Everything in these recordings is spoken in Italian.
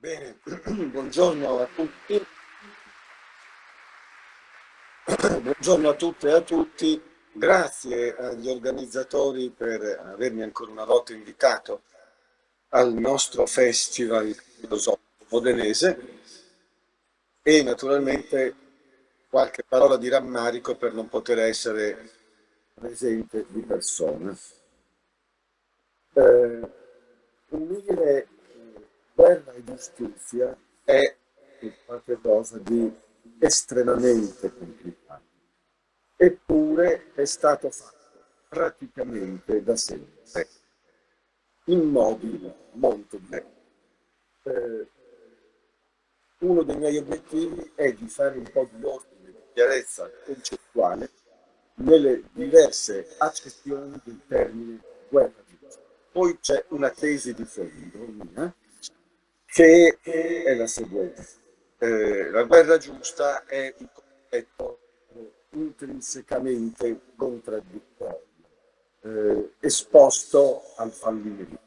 Bene, buongiorno a tutti. Buongiorno a tutte e a tutti. Grazie agli organizzatori per avermi ancora una volta invitato al nostro festival filosofico modenese e naturalmente qualche parola di rammarico per non poter essere presente di persona. Eh, unire guerra e giustizia è qualcosa di estremamente complicato, eppure è stato fatto praticamente da sempre, in modi molto belli. Eh, uno dei miei obiettivi è di fare un po' di ordine, di chiarezza concettuale nelle diverse accezioni del termine guerra. Poi c'è una tesi di fondo mia, che è la seguente. Eh, la guerra giusta è un concetto intrinsecamente contraddittorio, eh, esposto al fallimento.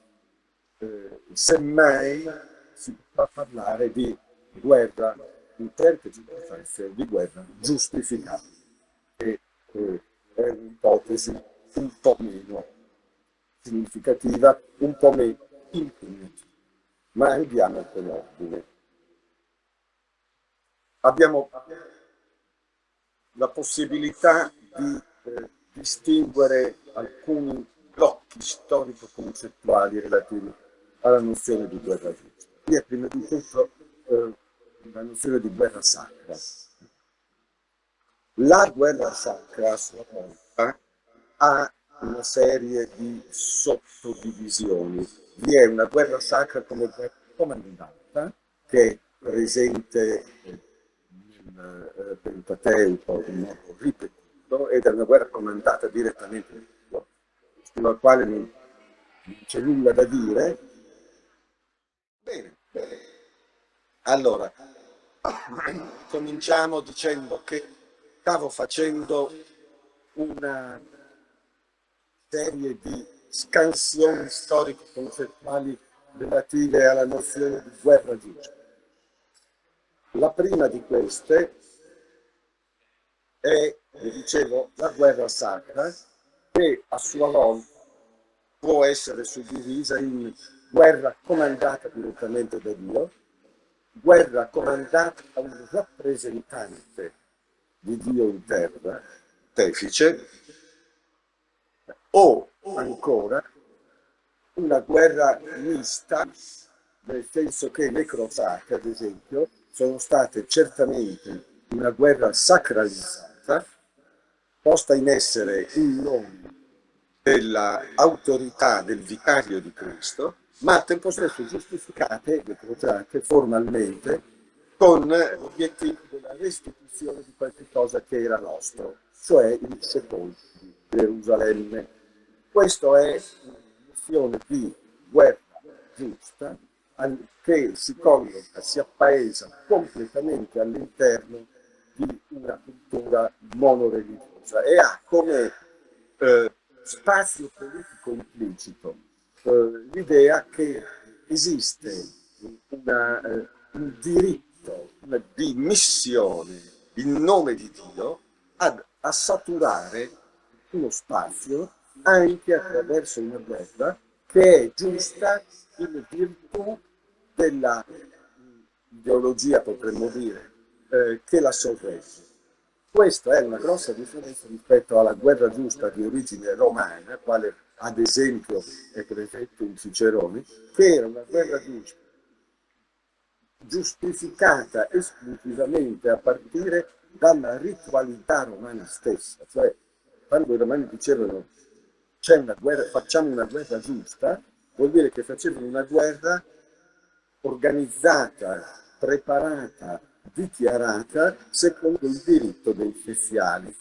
Eh, semmai si può parlare di guerra interpreti di guerra giustificata, che eh, è un'ipotesi un po' meno significativa, un po' meno impegnativa ma andiamo con ordine. Abbiamo la possibilità di eh, distinguere alcuni blocchi storico-concettuali relativi alla nozione di guerra giusta. Qui è prima di tutto eh, la nozione di guerra sacra. La guerra sacra a sua volta ha una serie di sottodivisioni vi è una guerra sacra come guerra comandata che è presente nel eh, Pentateuco in modo ripetuto ed è una guerra comandata direttamente sulla quale non c'è nulla da dire. Bene, bene. Allora, cominciamo dicendo che stavo facendo una serie di scansioni storico-concettuali relative alla nozione di guerra giusta. La prima di queste è, vi dicevo, la guerra sacra, che a sua volta può essere suddivisa in guerra comandata direttamente da Dio, guerra comandata da un rappresentante di Dio in terra, Tefice, o ancora una guerra mista, nel senso che le crociate, ad esempio, sono state certamente una guerra sacralizzata, posta in essere in nome dell'autorità del vicario di Cristo, ma al tempo stesso giustificate le crociate formalmente con l'obiettivo della restituzione di qualche cosa che era nostro, cioè il sepolcro di Gerusalemme questa è una nozione di guerra giusta che si colloca, si appaesa completamente all'interno di una cultura monoreligiosa e ha come eh, spazio politico implicito eh, l'idea che esiste una, eh, un diritto una, di missione in nome di Dio ad, a saturare uno spazio anche attraverso una guerra che è giusta in virtù della ideologia, potremmo dire, eh, che la sorregge. Questa è una grossa differenza rispetto alla guerra giusta di origine romana, quale ad esempio è presente in Cicerone, che era una guerra giusta giustificata esclusivamente a partire dalla ritualità romana stessa, cioè quando i romani dicevano una guerra, facciamo una guerra giusta, vuol dire che facevano una guerra organizzata, preparata, dichiarata secondo il diritto dei sessuali.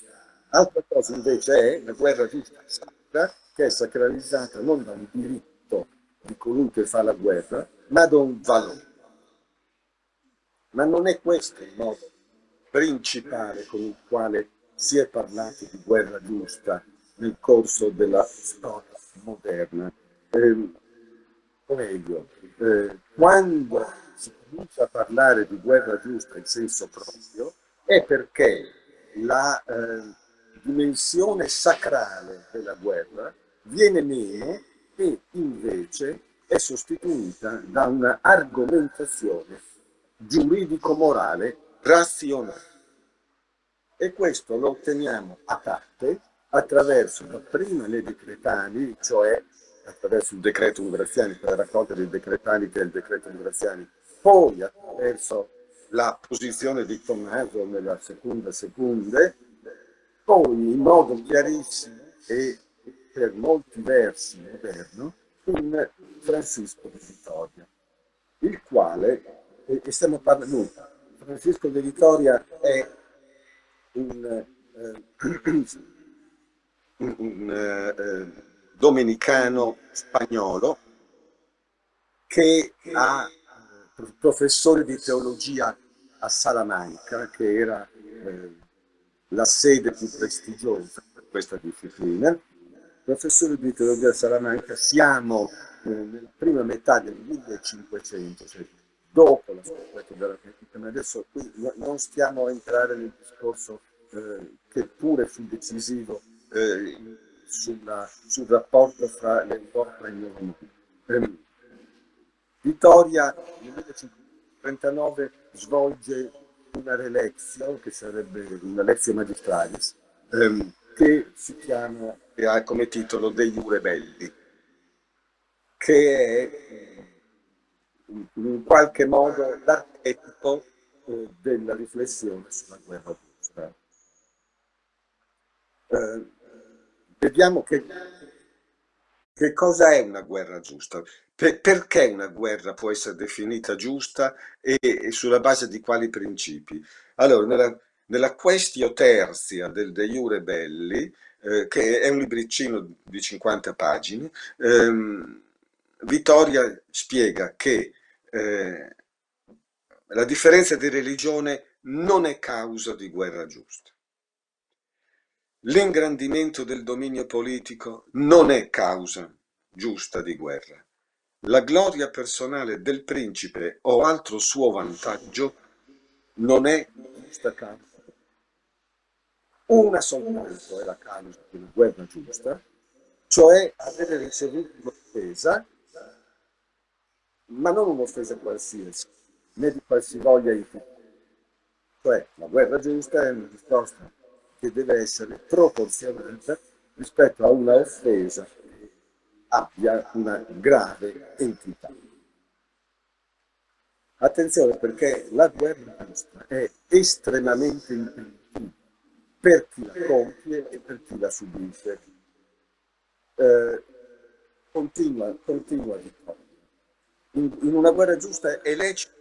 Altra cosa invece è la guerra giusta sacra, che è sacralizzata non da un diritto di colui che fa la guerra, ma da un valore. Ma non è questo il modo principale con il quale si è parlato di guerra giusta nel corso della storia moderna. Eh, o meglio, eh, quando si comincia a parlare di guerra giusta in senso proprio è perché la eh, dimensione sacrale della guerra viene meno e invece è sostituita da una argomentazione giuridico-morale razionale. E questo lo otteniamo a tappe attraverso prima le decretali, cioè attraverso il decreto Graziani, per la raccolta dei decretali che è il decreto Graziani, poi attraverso la posizione di Tommaso nella seconda seconda, poi in modo chiarissimo e per molti versi moderno, in Francisco di Vittoria, il quale, e stiamo parlando, Francisco di Vittoria è un, eh, un, un eh, domenicano spagnolo che ha eh, professore di teologia a Salamanca, che era eh, la sede più prestigiosa per questa disciplina. Professore di teologia a Salamanca, siamo eh, nella prima metà del 1500, cioè dopo la scoperta della critica, ma adesso qui non stiamo a entrare nel discorso eh, che pure fu decisivo eh, sulla, sul rapporto fra l'Europa e il. Eh, Vittoria nel 1939 svolge una relezio, che sarebbe una lezione magistralis, ehm, che si chiama, e ha come titolo Dei Jure Belli, che è in qualche modo l'archetipo eh, della riflessione sulla guerra giusta. Eh, vediamo che, che cosa è una guerra giusta. Per, perché una guerra può essere definita giusta e, e sulla base di quali principi? Allora, nella, nella Questio Terzia del De Jure Belli, eh, che è un libricino di 50 pagine, ehm, Vittoria spiega che eh, la differenza di religione non è causa di guerra giusta. L'ingrandimento del dominio politico non è causa giusta di guerra. La gloria personale del principe o altro suo vantaggio non è giusta causa. Una soltanto è la causa di una guerra giusta, cioè avere ricevuto un'offesa, ma non un'offesa qualsiasi, né di qualsivoglia intera. Cioè, la guerra giusta è una risposta che deve essere proporzionata rispetto a una offesa che abbia una grave entità. Attenzione perché la guerra è estremamente impegnativa per chi la compie e per chi la subisce. Eh, continua, continua di in, in una guerra giusta è lecito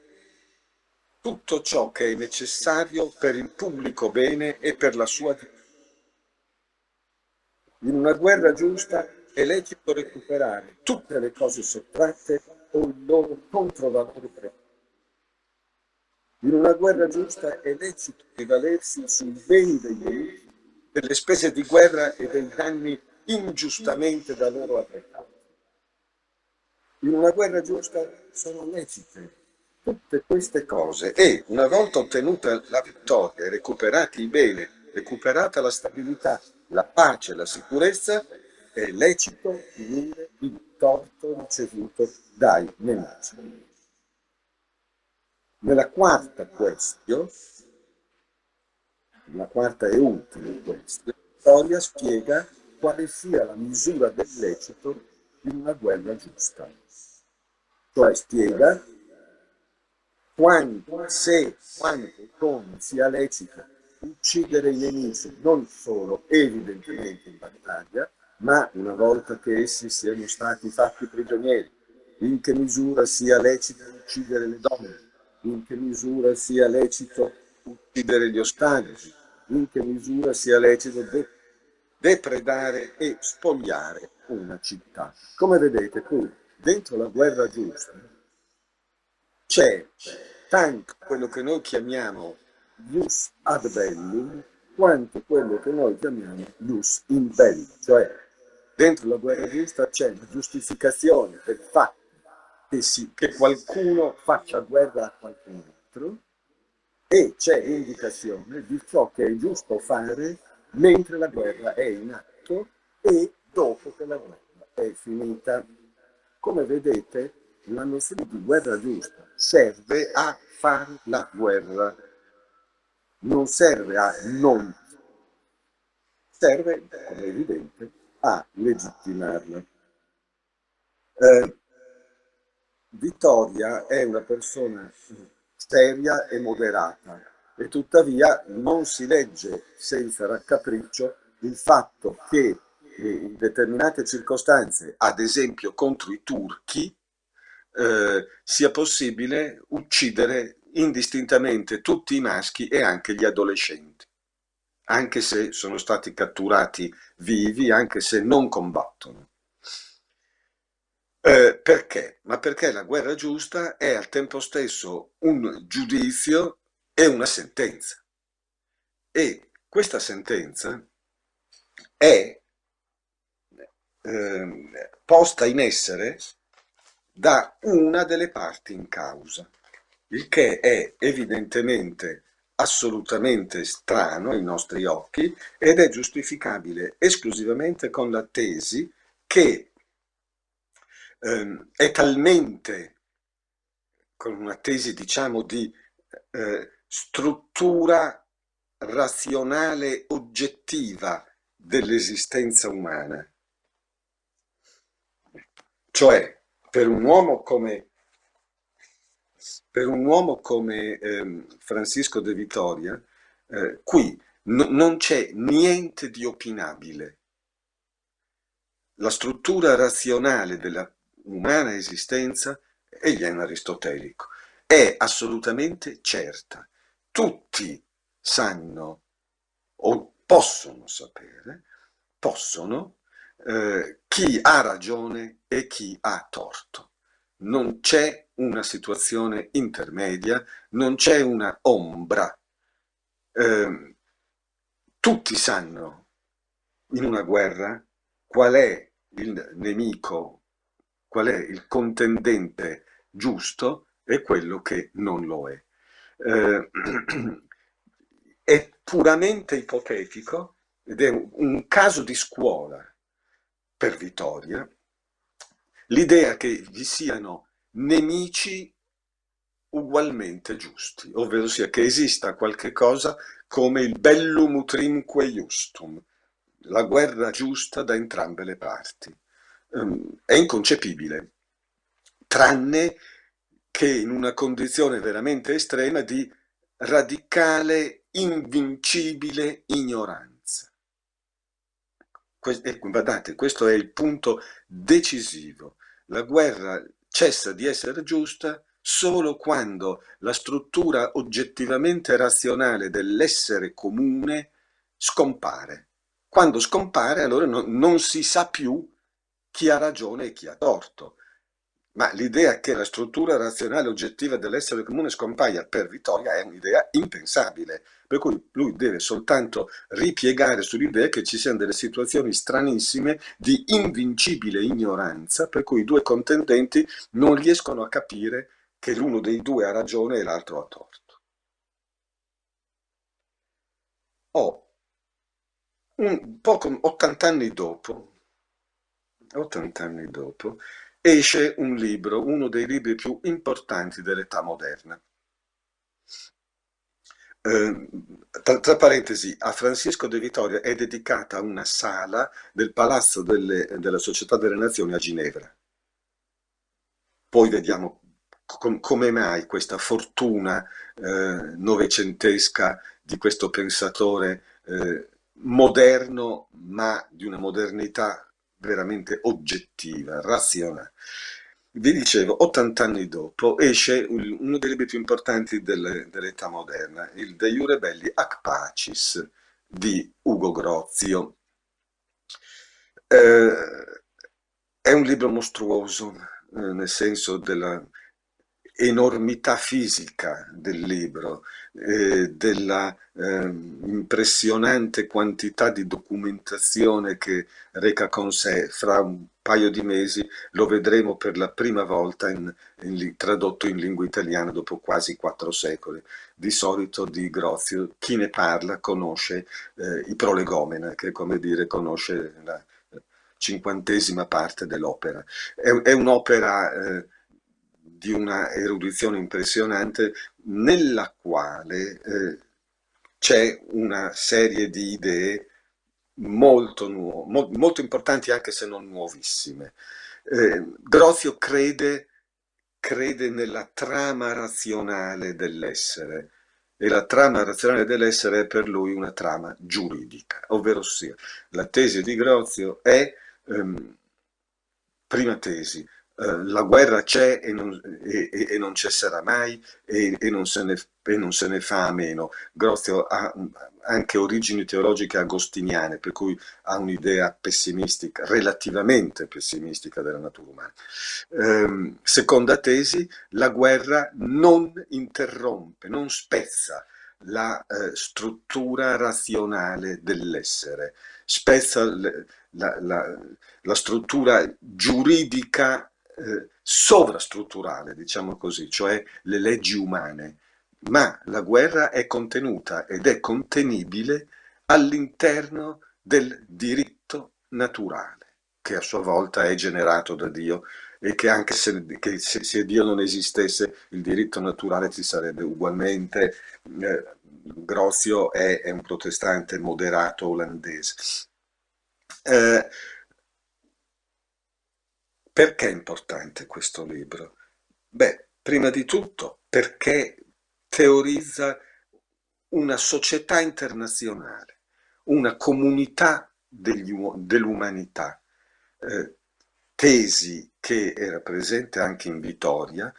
tutto ciò che è necessario per il pubblico bene e per la sua difesa. In una guerra giusta è lecito recuperare tutte le cose sottratte o il loro controvalore preso. In una guerra giusta è lecito rivalersi sui beni dei nemici per le spese di guerra e dei danni ingiustamente da loro arrecati. In una guerra giusta sono lecite tutte queste cose e una volta ottenuta la vittoria recuperati i beni, recuperata la stabilità, la pace, la sicurezza, è lecito finire il torto ricevuto dai nemici. Nella quarta questione, la quarta e ultima questione, Vittoria spiega quale sia la misura del lecito in una guerra giusta. Cioè spiega quanto, se, quanto, come sia lecito uccidere i nemici, non solo evidentemente in battaglia, ma una volta che essi siano stati fatti prigionieri, in che misura sia lecito uccidere le donne, in che misura sia lecito uccidere gli ostaggi, in che misura sia lecito de- depredare e spogliare una città. Come vedete qui, dentro la guerra giusta, c'è tanto quello che noi chiamiamo ius ad bellum quanto quello che noi chiamiamo ius in bello, cioè dentro la guerra giusta c'è la giustificazione del fatto che, si, che qualcuno faccia guerra a qualcun altro e c'è indicazione di ciò che è giusto fare mentre la guerra è in atto e dopo che la guerra è finita. Come vedete, la nozione di guerra giusta serve a fare la guerra, non serve a non, serve, come è evidente, a legittimarla. Eh, Vittoria è una persona seria e moderata e tuttavia non si legge senza raccapriccio il fatto che in determinate circostanze, ad esempio contro i turchi, eh, sia possibile uccidere indistintamente tutti i maschi e anche gli adolescenti, anche se sono stati catturati vivi, anche se non combattono. Eh, perché? Ma perché la guerra giusta è al tempo stesso un giudizio e una sentenza. E questa sentenza è eh, posta in essere da una delle parti in causa, il che è evidentemente assolutamente strano ai nostri occhi ed è giustificabile esclusivamente con la tesi che ehm, è talmente, con una tesi diciamo di eh, struttura razionale oggettiva dell'esistenza umana, cioè per un uomo come, un uomo come eh, Francisco de Vitoria, eh, qui no, non c'è niente di opinabile. La struttura razionale della umana esistenza, egli è un aristotelico, è assolutamente certa. Tutti sanno o possono sapere, possono, eh, chi ha ragione e chi ha torto. Non c'è una situazione intermedia, non c'è una ombra. Eh, tutti sanno in una guerra qual è il nemico qual è il contendente giusto e quello che non lo è. Eh, è puramente ipotetico ed è un, un caso di scuola per Vittoria l'idea che vi siano nemici ugualmente giusti, ovvero sia che esista qualche cosa come il bellum utrimque justum, la guerra giusta da entrambe le parti um, è inconcepibile, tranne che in una condizione veramente estrema di radicale, invincibile ignoranza. Guardate, questo è il punto decisivo. La guerra cessa di essere giusta solo quando la struttura oggettivamente razionale dell'essere comune scompare. Quando scompare, allora no, non si sa più chi ha ragione e chi ha torto. Ma l'idea che la struttura razionale oggettiva dell'essere comune scompaia per Vittoria è un'idea impensabile, per cui lui deve soltanto ripiegare sull'idea che ci siano delle situazioni stranissime di invincibile ignoranza, per cui i due contendenti non riescono a capire che l'uno dei due ha ragione e l'altro ha torto. Oh, un poco 80 anni dopo, 80 anni dopo, esce un libro, uno dei libri più importanti dell'età moderna. Eh, tra, tra, parentesi, a Francisco de Vittoria è dedicata una sala del Palazzo delle, della Società delle Nazioni a Ginevra. Poi vediamo com, come mai questa fortuna eh, novecentesca di questo pensatore eh, moderno, ma di una modernità veramente oggettiva, razionale. Vi dicevo, 80 anni dopo esce uno dei libri più importanti delle, dell'età moderna, il De Jure Belli Ac Pacis di Ugo Grozio. Eh, è un libro mostruoso, eh, nel senso della... enormità fisica del libro, eh, della eh, impressionante quantità di documentazione che reca con sé, fra un paio di mesi lo vedremo per la prima volta in, in, tradotto in lingua italiana dopo quasi quattro secoli. Di solito di Grozio chi ne parla conosce eh, i prolegomena, che come dire conosce la cinquantesima parte dell'opera. È, è un'opera eh, di una erudizione impressionante nella quale eh, c'è una serie di idee molto, nuove, mo, molto importanti anche se non nuovissime. Eh, Grozio crede, crede nella trama razionale dell'essere e la trama razionale dell'essere è per lui una trama giuridica, ovvero sia la tesi di Grozio è, ehm, prima tesi, eh, la guerra c'è e non, e, e non cesserà mai e, non ne, e, non se ne, fa a meno. Grozio ha anche origini teologiche agostiniane, per cui ha un'idea pessimistica, relativamente pessimistica della natura umana. Eh, seconda tesi, la guerra non interrompe, non spezza la eh, struttura razionale dell'essere, spezza la, la, la, la struttura giuridica eh, sovrastrutturale, diciamo così, cioè le leggi umane, ma la guerra è contenuta ed è contenibile all'interno del diritto naturale, che a sua volta è generato da Dio e che anche se, che se, se Dio non esistesse il diritto naturale ci sarebbe ugualmente. Eh, Grozio è, è, un protestante moderato olandese. Eh, perché è importante questo libro? Beh, prima di tutto perché teorizza una società internazionale, una comunità dell'umanità, eh, tesi che era presente anche in Vittoria,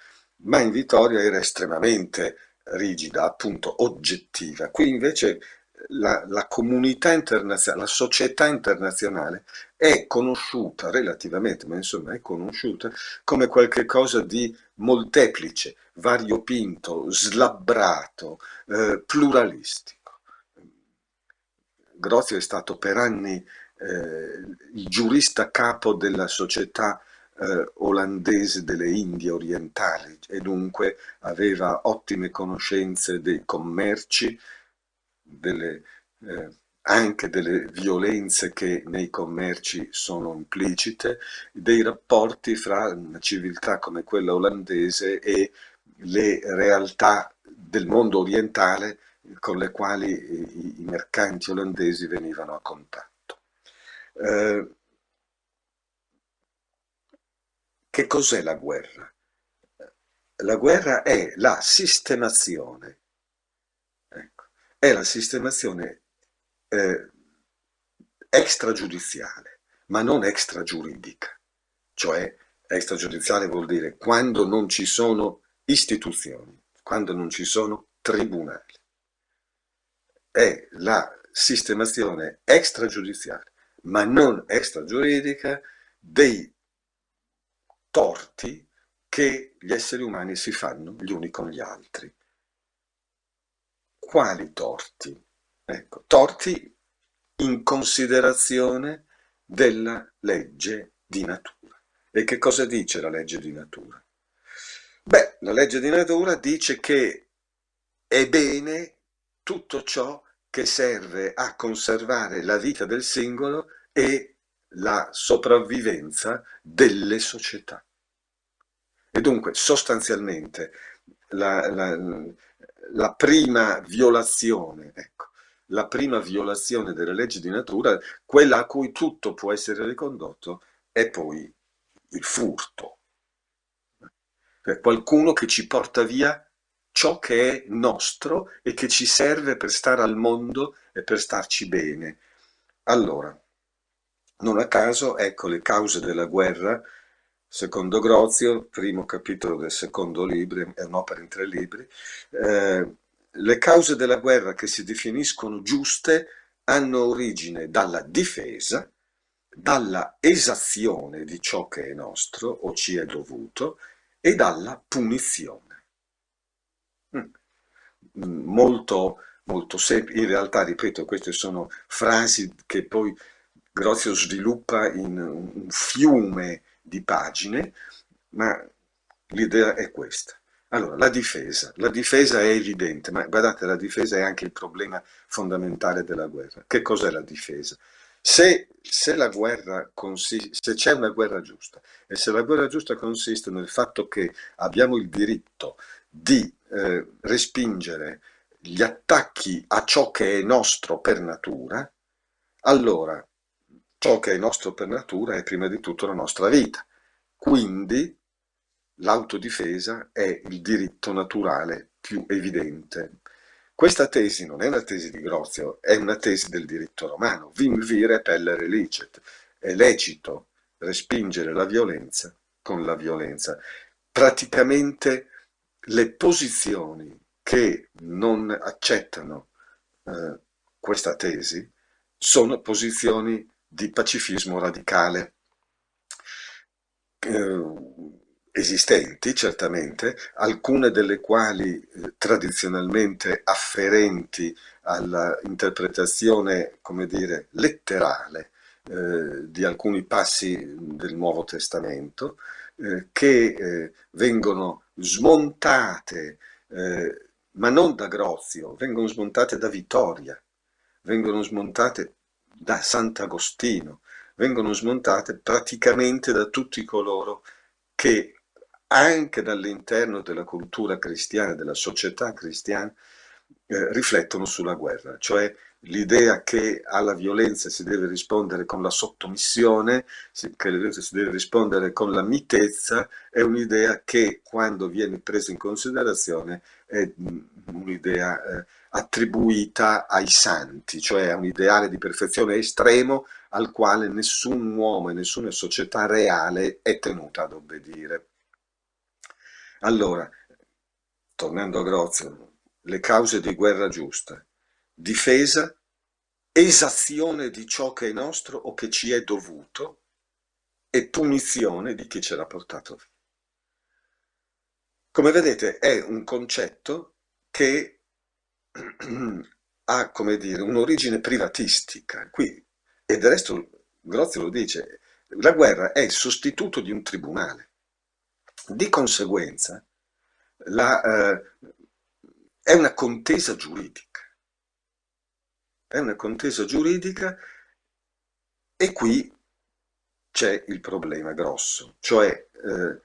ma in Vittoria era estremamente rigida, appunto oggettiva. Qui invece la, la, comunità internazionale, la società internazionale è conosciuta relativamente, ma insomma è conosciuta come qualcosa di molteplice, variopinto, slabbrato, eh, pluralistico. Grozio è stato per anni eh, il giurista capo della società eh, olandese delle Indie orientali e dunque aveva ottime conoscenze dei commerci, delle, eh, anche delle violenze che nei commerci sono implicite, dei rapporti fra una civiltà come quella olandese e le realtà del mondo orientale con le quali i, i mercanti olandesi venivano a contatto. Eh, che cos'è la guerra? La guerra è la sistemazione è la sistemazione eh, extragiudiziale, ma non extragiuridica. Cioè, extragiudiziale vuol dire quando non ci sono istituzioni, quando non ci sono tribunali. È la sistemazione extragiudiziale, ma non extragiuridica, dei torti che gli esseri umani si fanno gli uni con gli altri. Quali torti? Ecco, torti in considerazione della legge di natura. E che cosa dice la legge di natura? Beh, la legge di natura dice che è bene tutto ciò che serve a conservare la vita del singolo e la sopravvivenza delle società. E dunque sostanzialmente la, la, la prima violazione, ecco, la prima violazione delle leggi di natura, quella a cui tutto può essere ricondotto, è poi il furto. Cioè, qualcuno che ci porta via ciò che è nostro e che ci serve per stare al mondo e per starci bene. Allora, non a caso, ecco le cause della guerra Secondo Grozio, primo capitolo del secondo libro, è un'opera in tre libri, eh, le cause della guerra che si definiscono giuste hanno origine dalla difesa, dalla esazione di ciò che è nostro o ci è dovuto e dalla punizione. molto, molto semplice. In realtà, ripeto, queste sono frasi che poi Grozio sviluppa in un fiume di pagine, ma l'idea è questa. Allora, la difesa. La difesa è evidente, ma guardate, la difesa è anche il problema fondamentale della guerra. Che cos'è la difesa? Se, se, la guerra consiste, se c'è una guerra giusta e se la guerra giusta consiste nel fatto che abbiamo il diritto di eh, respingere gli attacchi a ciò che è nostro per natura, allora ciò che è nostro per natura è prima di tutto la nostra vita. Quindi l'autodifesa è il diritto naturale più evidente. Questa tesi non è una tesi di Grozio, è una tesi del diritto romano. Vim vire pellere licet. È lecito respingere la violenza con la violenza. Praticamente le posizioni che non accettano eh, questa tesi sono posizioni di pacifismo radicale. Eh, esistenti certamente, alcune delle quali eh, tradizionalmente afferenti all'interpretazione, come dire, letterale eh, di alcuni passi del Nuovo Testamento, eh, che eh, vengono smontate, eh, ma non da Grozio, vengono smontate da Vittoria, vengono smontate da Sant'Agostino, vengono smontate praticamente da tutti coloro che anche dall'interno della cultura cristiana, della società cristiana, eh, riflettono sulla guerra, cioè l'idea che alla violenza si deve rispondere con la sottomissione, che alla violenza si deve rispondere con la mitezza, è un'idea che quando viene presa in considerazione è mm, un'idea eh, attribuita ai santi, cioè a un ideale di perfezione estremo al quale nessun uomo e nessuna società reale è tenuta ad obbedire. Allora, tornando a Grozio, le cause di guerra giusta, difesa, esazione di ciò che è nostro o che ci è dovuto e punizione di chi ce l'ha portato via. Come vedete è un concetto che ha, come dire, un'origine privatistica. Qui, e del resto Grozio lo dice, la guerra è il sostituto di un tribunale. Di conseguenza, la, eh, è una contesa giuridica. È una contesa giuridica e qui c'è il problema grosso, cioè eh,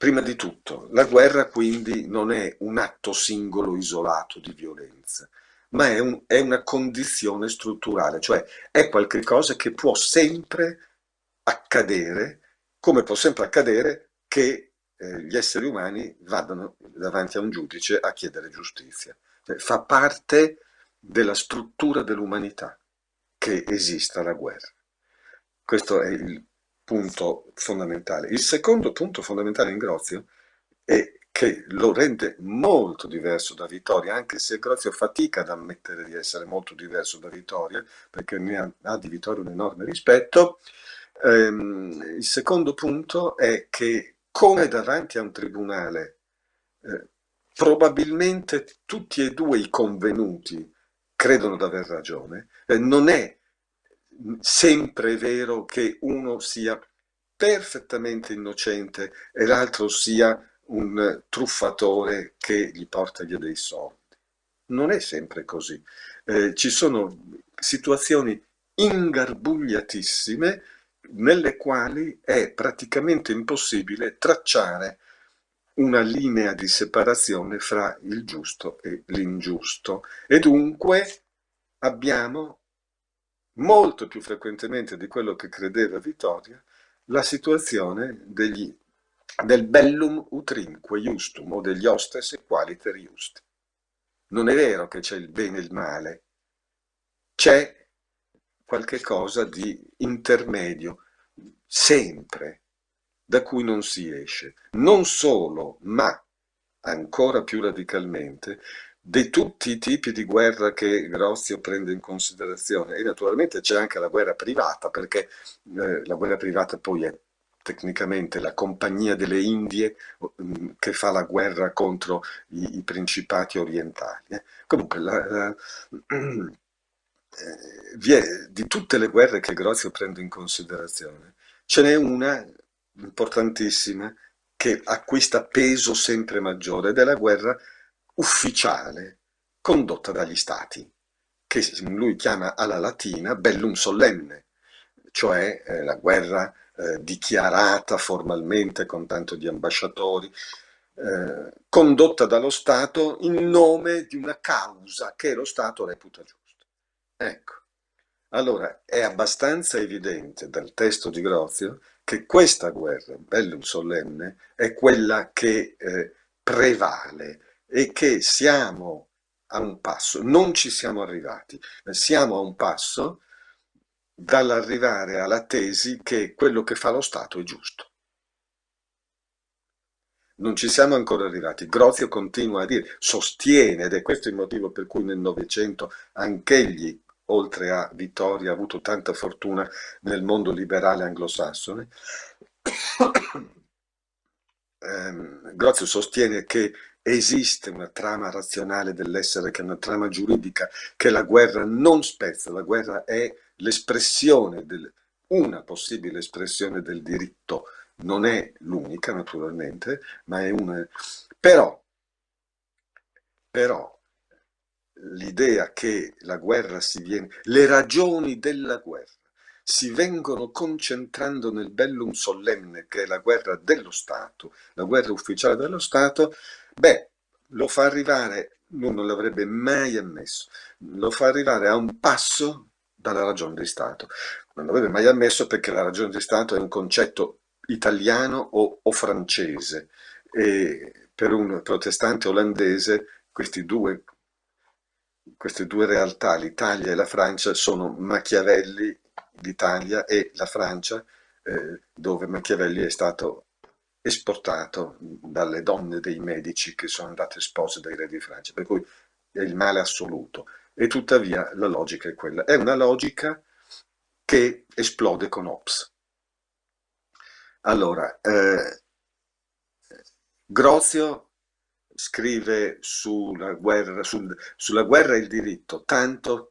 prima di tutto la guerra quindi non è un atto singolo isolato di violenza, ma è, un, è una condizione strutturale, cioè è qualcosa che può sempre accadere, come può sempre accadere che eh, gli esseri umani vadano davanti a un giudice a chiedere giustizia. Cioè, fa parte della struttura dell'umanità che esista la guerra. Questo è il punto fondamentale. Il secondo punto fondamentale in Grozio è che lo rende molto diverso da Vittoria, anche se Grozio fatica ad ammettere di essere molto diverso da Vittoria, perché ne ha, ha di Vittoria un enorme rispetto. Ehm, il secondo punto è che come davanti a un tribunale, eh, probabilmente tutti e due i convenuti credono di aver ragione, eh, non è sempre vero che uno sia perfettamente innocente e l'altro sia un truffatore che gli porta via dei soldi. Non è sempre così. Eh, ci sono situazioni ingarbugliatissime nelle quali è praticamente impossibile tracciare una linea di separazione fra il giusto e l'ingiusto e dunque abbiamo molto più frequentemente di quello che credeva Vittoria la situazione degli, del bellum utrinque justum o degli ostes equaliter iusti. Non è vero che c'è il bene e il male, c'è qualche cosa di intermedio, sempre, da cui non si esce. Non solo, ma ancora più radicalmente, di tutti i tipi di guerra che Grozio prende in considerazione. E naturalmente c'è anche la guerra privata, perché eh, la guerra privata poi è tecnicamente la Compagnia delle Indie mm, che fa la guerra contro i, i principati orientali. Eh. Comunque, la, la, eh, di tutte le guerre che Grozio prende in considerazione, ce n'è una importantissima che acquista peso sempre maggiore ed è la guerra ufficiale condotta dagli stati, che lui chiama alla latina bellum sollenne, cioè eh, la guerra eh, dichiarata formalmente con tanto di ambasciatori, eh, condotta dallo Stato in nome di una causa che lo Stato reputa giusta. Ecco, allora è abbastanza evidente dal testo di Grozio che questa guerra, bellum solenne, è quella che eh, prevale e che siamo a un passo, non ci siamo arrivati, siamo a un passo dall'arrivare alla tesi che quello che fa lo Stato è giusto. Non ci siamo ancora arrivati. Grozio continua a dire, sostiene, ed è questo il motivo per cui nel Novecento anch'egli, oltre a Vittoria, ha avuto tanta fortuna nel mondo liberale anglosassone. ehm, Grozio sostiene che esiste una trama razionale dell'essere, che è una trama giuridica, che la guerra non spezza, la guerra è l'espressione, del, una possibile espressione del diritto, non è l'unica naturalmente, ma è una... Però, però l'idea che la guerra si viene, le ragioni della guerra si vengono concentrando nel bellum sollenne, che è la guerra dello Stato, la guerra ufficiale dello Stato, beh, lo fa arrivare, lui non l'avrebbe mai ammesso, lo fa arrivare a un passo dalla ragione di Stato. Non l'avrebbe mai ammesso perché la ragione di Stato è un concetto italiano o, o francese e per un protestante olandese questi due, queste due realtà, l'Italia e la Francia, sono Machiavelli d'Italia e la Francia eh, dove Machiavelli è stato esportato dalle donne dei medici che sono andate spose dai re di Francia, per cui è il male assoluto e tuttavia la logica è quella. È una logica che esplode con Hobbes. Allora, eh, Grozio scrive sulla guerra, sul, sulla guerra e il diritto, tanto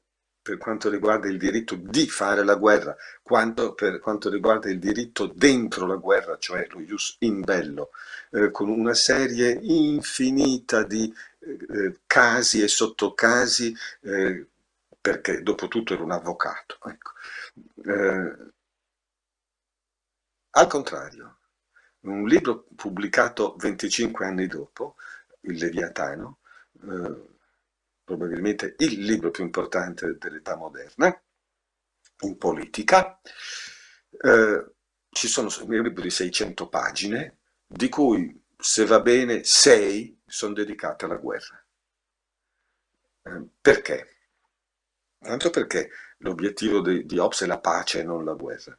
per quanto riguarda il diritto di fare la guerra, quanto per quanto riguarda il diritto dentro la guerra, cioè lo ius in bello, eh, con una serie infinita di eh, casi e sottocasi, eh, perché dopo tutto era un avvocato. Ecco. Eh, al contrario, un libro pubblicato 25 anni dopo, Il Leviatano, eh, probabilmente il libro più importante dell'età moderna, in politica, eh, ci sono un libro di 600 pagine, di cui, se va bene, 6 sono dedicate alla guerra. Eh, perché? Tanto perché l'obiettivo di, di Hobbes è la pace e non la guerra.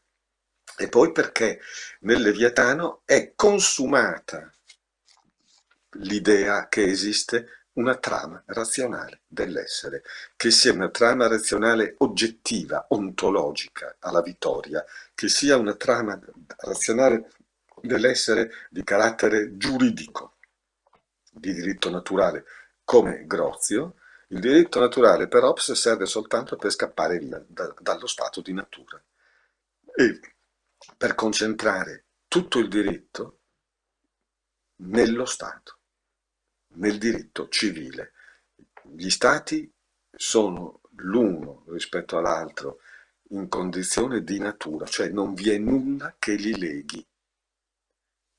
E poi perché nel Leviatano è consumata l'idea che esiste una trama razionale dell'essere, che sia una trama razionale oggettiva, ontologica alla vittoria, che sia una trama razionale dell'essere di carattere giuridico, di diritto naturale, come Grozio, il diritto naturale per Hobbes serve soltanto per scappare via da, dallo stato di natura. E per concentrare tutto il diritto nello Stato nel diritto civile. Gli stati sono l'uno rispetto all'altro in condizione di natura, cioè non vi è nulla che li leghi.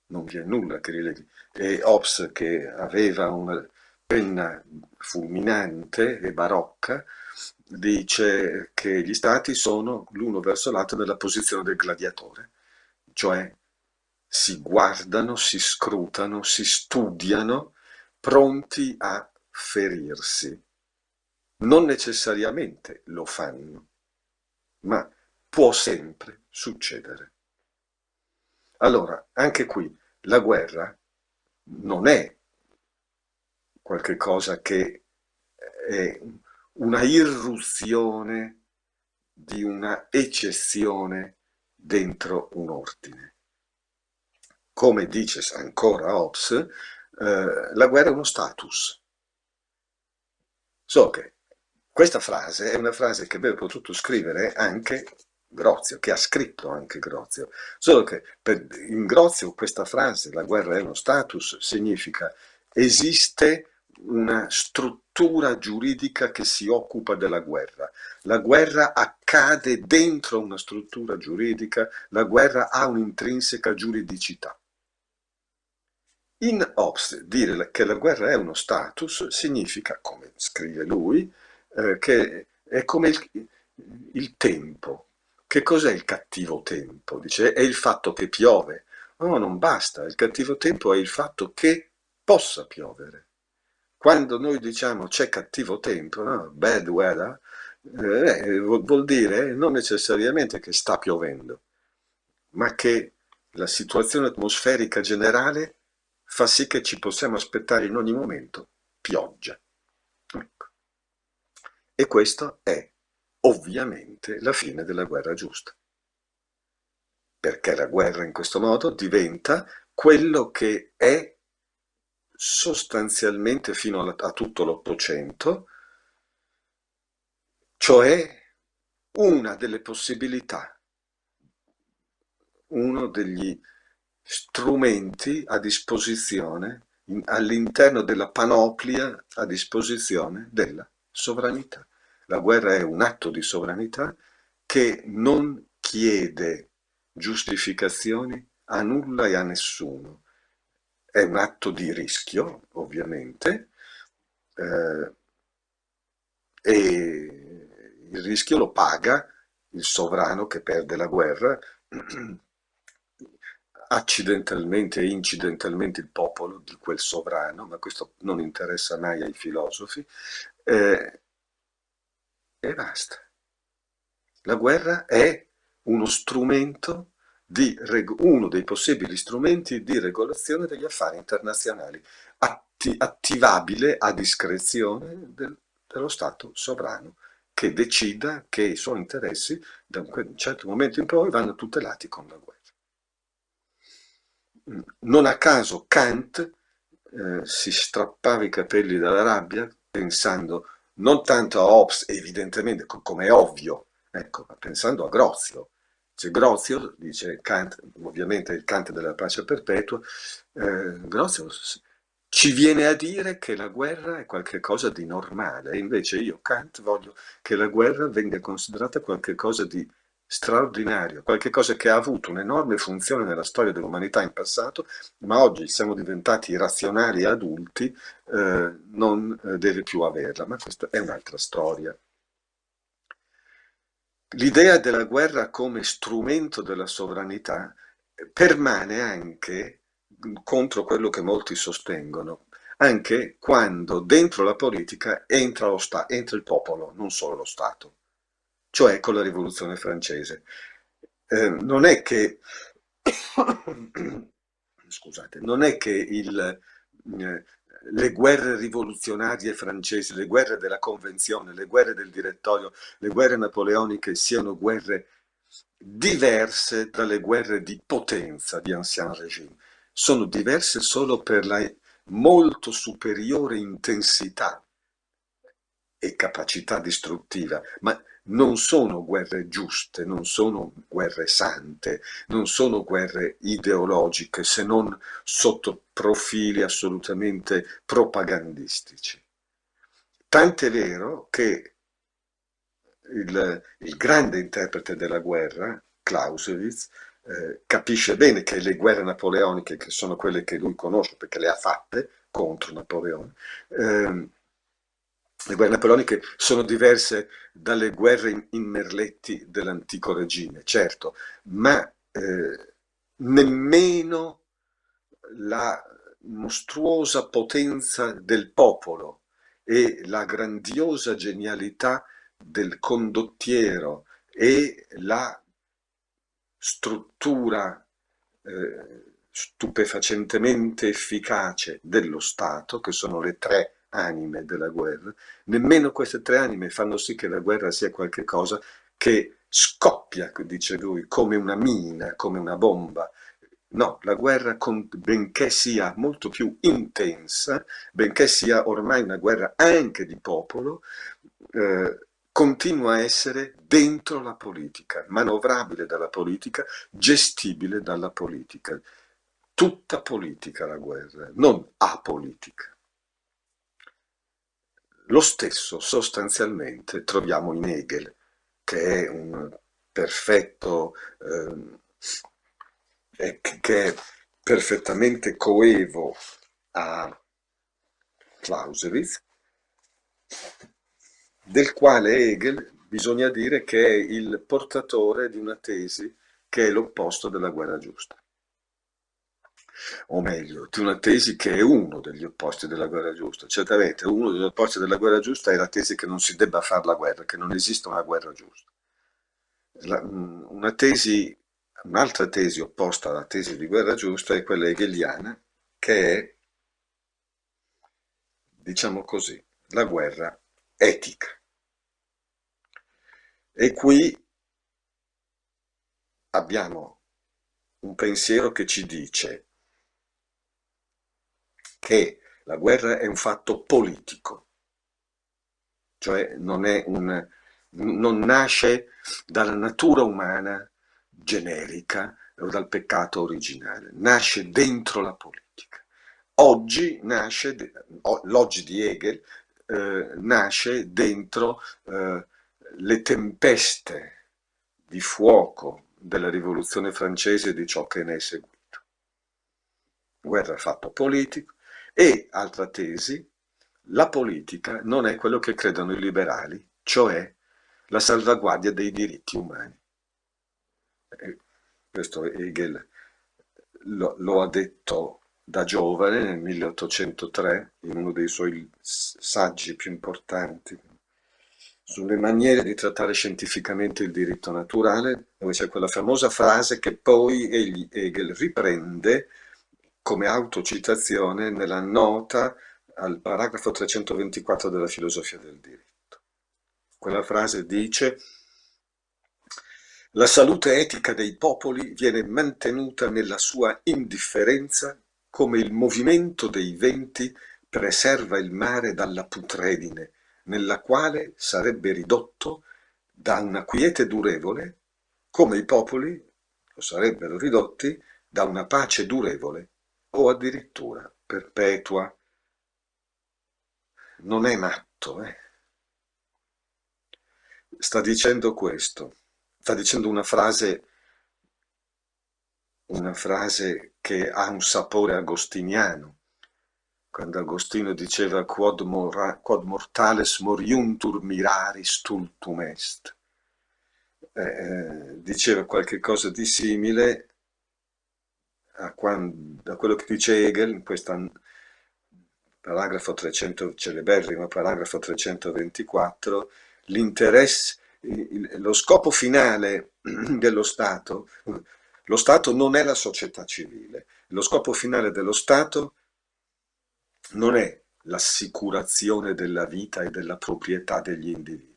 Non vi è nulla che li leghi. E Hobbes, che aveva una penna fulminante e barocca, dice che gli stati sono l'uno verso l'altro nella posizione del gladiatore, cioè si guardano, si scrutano, si studiano pronti a ferirsi. Non necessariamente lo fanno, ma può sempre succedere. Allora, anche qui, la guerra non è qualche cosa che è una irruzione di una eccezione dentro un ordine. come dice ancora Hobbes, eh, la guerra è uno status. So che questa frase è una frase che avrebbe potuto scrivere anche Grozio, che ha scritto anche Grozio, solo che per, in Grozio questa frase, la guerra è uno status, significa esiste una struttura giuridica che si occupa della guerra. La guerra accade dentro una struttura giuridica, la guerra ha un'intrinseca giuridicità. In Hobbes dire che la guerra è uno status significa, come scrive lui, eh, che è come il, il tempo. Che cos'è il cattivo tempo? Dice, è il fatto che piove. No, non basta, il cattivo tempo è il fatto che possa piovere. Quando noi diciamo c'è cattivo tempo, no? bad weather, eh, vuol dire non necessariamente che sta piovendo, ma che la situazione atmosferica generale fa sì che ci possiamo aspettare in ogni momento pioggia. Ecco. E questo è ovviamente la fine della guerra giusta. Perché la guerra in questo modo diventa quello che è sostanzialmente fino a, a tutto l'Ottocento, cioè una delle possibilità, uno degli strumenti a disposizione all'interno della panoplia a disposizione della sovranità. La guerra è un atto di sovranità che non chiede giustificazioni a nulla e a nessuno. È un atto di rischio, ovviamente, eh, e il rischio lo paga il sovrano che perde la guerra accidentalmente e incidentalmente il popolo di quel sovrano, ma questo non interessa mai ai filosofi, eh, e basta. La guerra è uno strumento di, uno dei possibili strumenti di regolazione degli affari internazionali, atti, attivabile a discrezione del, dello Stato sovrano, che decida che i suoi interessi da un certo momento in poi vanno tutelati con la guerra. Non a caso Kant eh, si strappava i capelli dalla rabbia pensando non tanto a Hobbes, evidentemente come è ovvio, ecco, ma pensando a Grozio. Cioè, Grozio, dice Kant, ovviamente il Kant della pace perpetua, eh, Grozio ci viene a dire che la guerra è qualcosa di normale, invece io, Kant, voglio che la guerra venga considerata qualcosa di straordinario, qualcosa che ha avuto un'enorme funzione nella storia dell'umanità in passato, ma oggi siamo diventati razionali adulti, eh, non eh, deve più averla, ma questa è un'altra storia. L'idea della guerra come strumento della sovranità permane anche contro quello che molti sostengono, anche quando dentro la politica entra, sta- entra il popolo, non solo lo Stato cioè con la rivoluzione francese. Eh, non è che, scusate, non è che il, eh, le guerre rivoluzionarie francesi, le guerre della convenzione, le guerre del direttorio, le guerre napoleoniche siano guerre diverse dalle guerre di potenza di Ancien Régime. Sono diverse solo per la molto superiore intensità e capacità distruttiva, ma non sono guerre giuste, non sono guerre sante, non sono guerre ideologiche, se non sotto profili assolutamente propagandistici. Tant'è vero che il, il grande interprete della guerra, Clausewitz, eh, capisce bene che le guerre napoleoniche, che sono quelle che lui conosce perché le ha fatte contro Napoleone, eh, le guerre napoleoniche sono diverse dalle guerre in merletti dell'antico regime, certo, ma eh, nemmeno la mostruosa potenza del popolo e la grandiosa genialità del condottiero e la struttura eh, stupefacentemente efficace dello Stato, che sono le tre anime della guerra, nemmeno queste tre anime fanno sì che la guerra sia qualcosa che scoppia, dice lui, come una mina, come una bomba, No, la guerra, benché sia molto più intensa, benché sia ormai una guerra anche di popolo, eh, continua a essere dentro la politica, manovrabile dalla politica, gestibile dalla politica. Tutta politica la guerra, non apolitica. Lo stesso sostanzialmente troviamo in Hegel, che è un perfetto, eh, che è perfettamente coevo a Clausewitz, del quale Hegel bisogna dire che è il portatore di una tesi che è l'opposto della guerra giusta. O meglio, di una tesi che è uno degli opposti della guerra giusta. Certamente uno degli opposti della guerra giusta è la tesi che non si debba fare la guerra, che non esista una guerra giusta. La, una tesi, un'altra tesi opposta alla tesi di guerra giusta è quella hegeliana, che è, diciamo così, la guerra etica. E qui abbiamo un pensiero che ci dice che la guerra è un fatto politico, cioè non, un, non nasce dalla natura umana generica o dal peccato originale, nasce dentro la politica. Oggi nasce, l'oggi di Hegel eh, nasce dentro eh, le tempeste di fuoco della rivoluzione francese e di ciò che ne è seguito. Guerra fatto politico e, altra tesi, la politica non è quello che credono i liberali, cioè la salvaguardia dei diritti umani. E questo Hegel lo, lo ha detto da giovane nel 1803 in uno dei suoi saggi più importanti, sulle maniere di trattare scientificamente il diritto naturale, dove c'è quella famosa frase che poi Hegel riprende come autocitazione nella nota al paragrafo 324 della filosofia del diritto. Quella frase dice la salute etica dei popoli viene mantenuta nella sua indifferenza come il movimento dei venti preserva il mare dalla putredine nella quale sarebbe ridotto da una quiete durevole, come i popoli lo sarebbero ridotti da una pace durevole o addirittura perpetua. Non è matto, eh? Sta dicendo questo, sta dicendo una frase, una frase che ha un sapore agostiniano quando Agostino diceva quod, mora, quod mortales moriuntur miraris stultum est. Eh, eh, diceva qualche cosa di simile a, quando, a, quello che dice Hegel in questo paragrafo 300, celeberrimo paragrafo 324, l'interesse, lo scopo finale dello Stato, lo Stato non è la società civile, lo scopo finale dello Stato non è l'assicurazione della vita e della proprietà degli individui.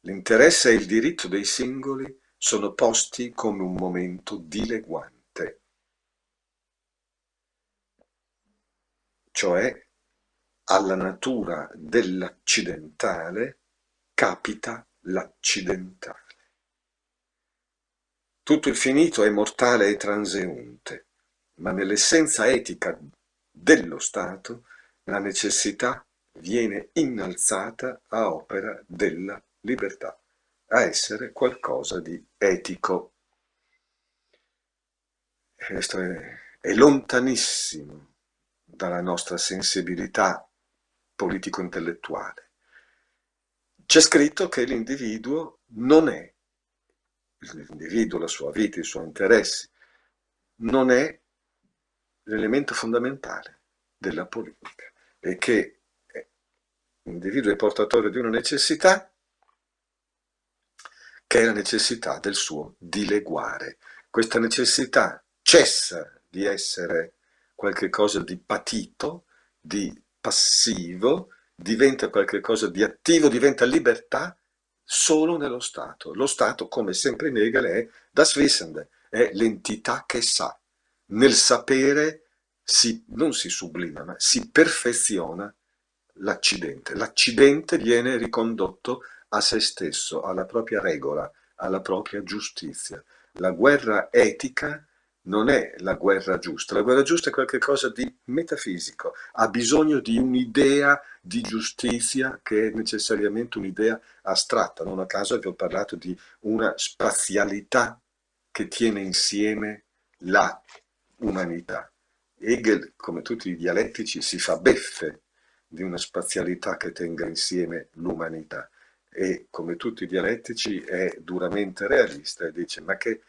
L'interesse e il diritto dei singoli sono posti come un momento dileguante, cioè alla natura dell'accidentale capita l'accidentale. Tutto il finito è mortale e transeunte, ma nell'essenza etica dello Stato, la necessità viene innalzata a opera della libertà, a essere qualcosa di etico. Questo è, è lontanissimo dalla nostra sensibilità politico-intellettuale. C'è scritto che l'individuo non è, l'individuo, la sua vita, i suoi interessi, non è l'elemento fondamentale della politica e che l'individuo è portatore di una necessità che è la necessità del suo dileguare. Questa necessità cessa di essere qualcosa di patito, di passivo, diventa qualcosa di attivo, diventa libertà solo nello Stato. Lo Stato, come sempre in Hegel, è das Wissende, è l'entità che sa, nel sapere si, non si sublima, ma si perfeziona l'accidente. L'accidente viene ricondotto a se stesso, alla propria regola, alla propria giustizia. La guerra etica non è la guerra giusta, la guerra giusta è qualcosa di metafisico, ha bisogno di un'idea di giustizia che è necessariamente un'idea astratta, non a caso vi ho parlato di una spazialità che tiene insieme la umanità. Hegel, come tutti i dialettici, si fa beffe di una spazialità che tenga insieme l'umanità. E come tutti i dialettici è duramente realista e dice ma che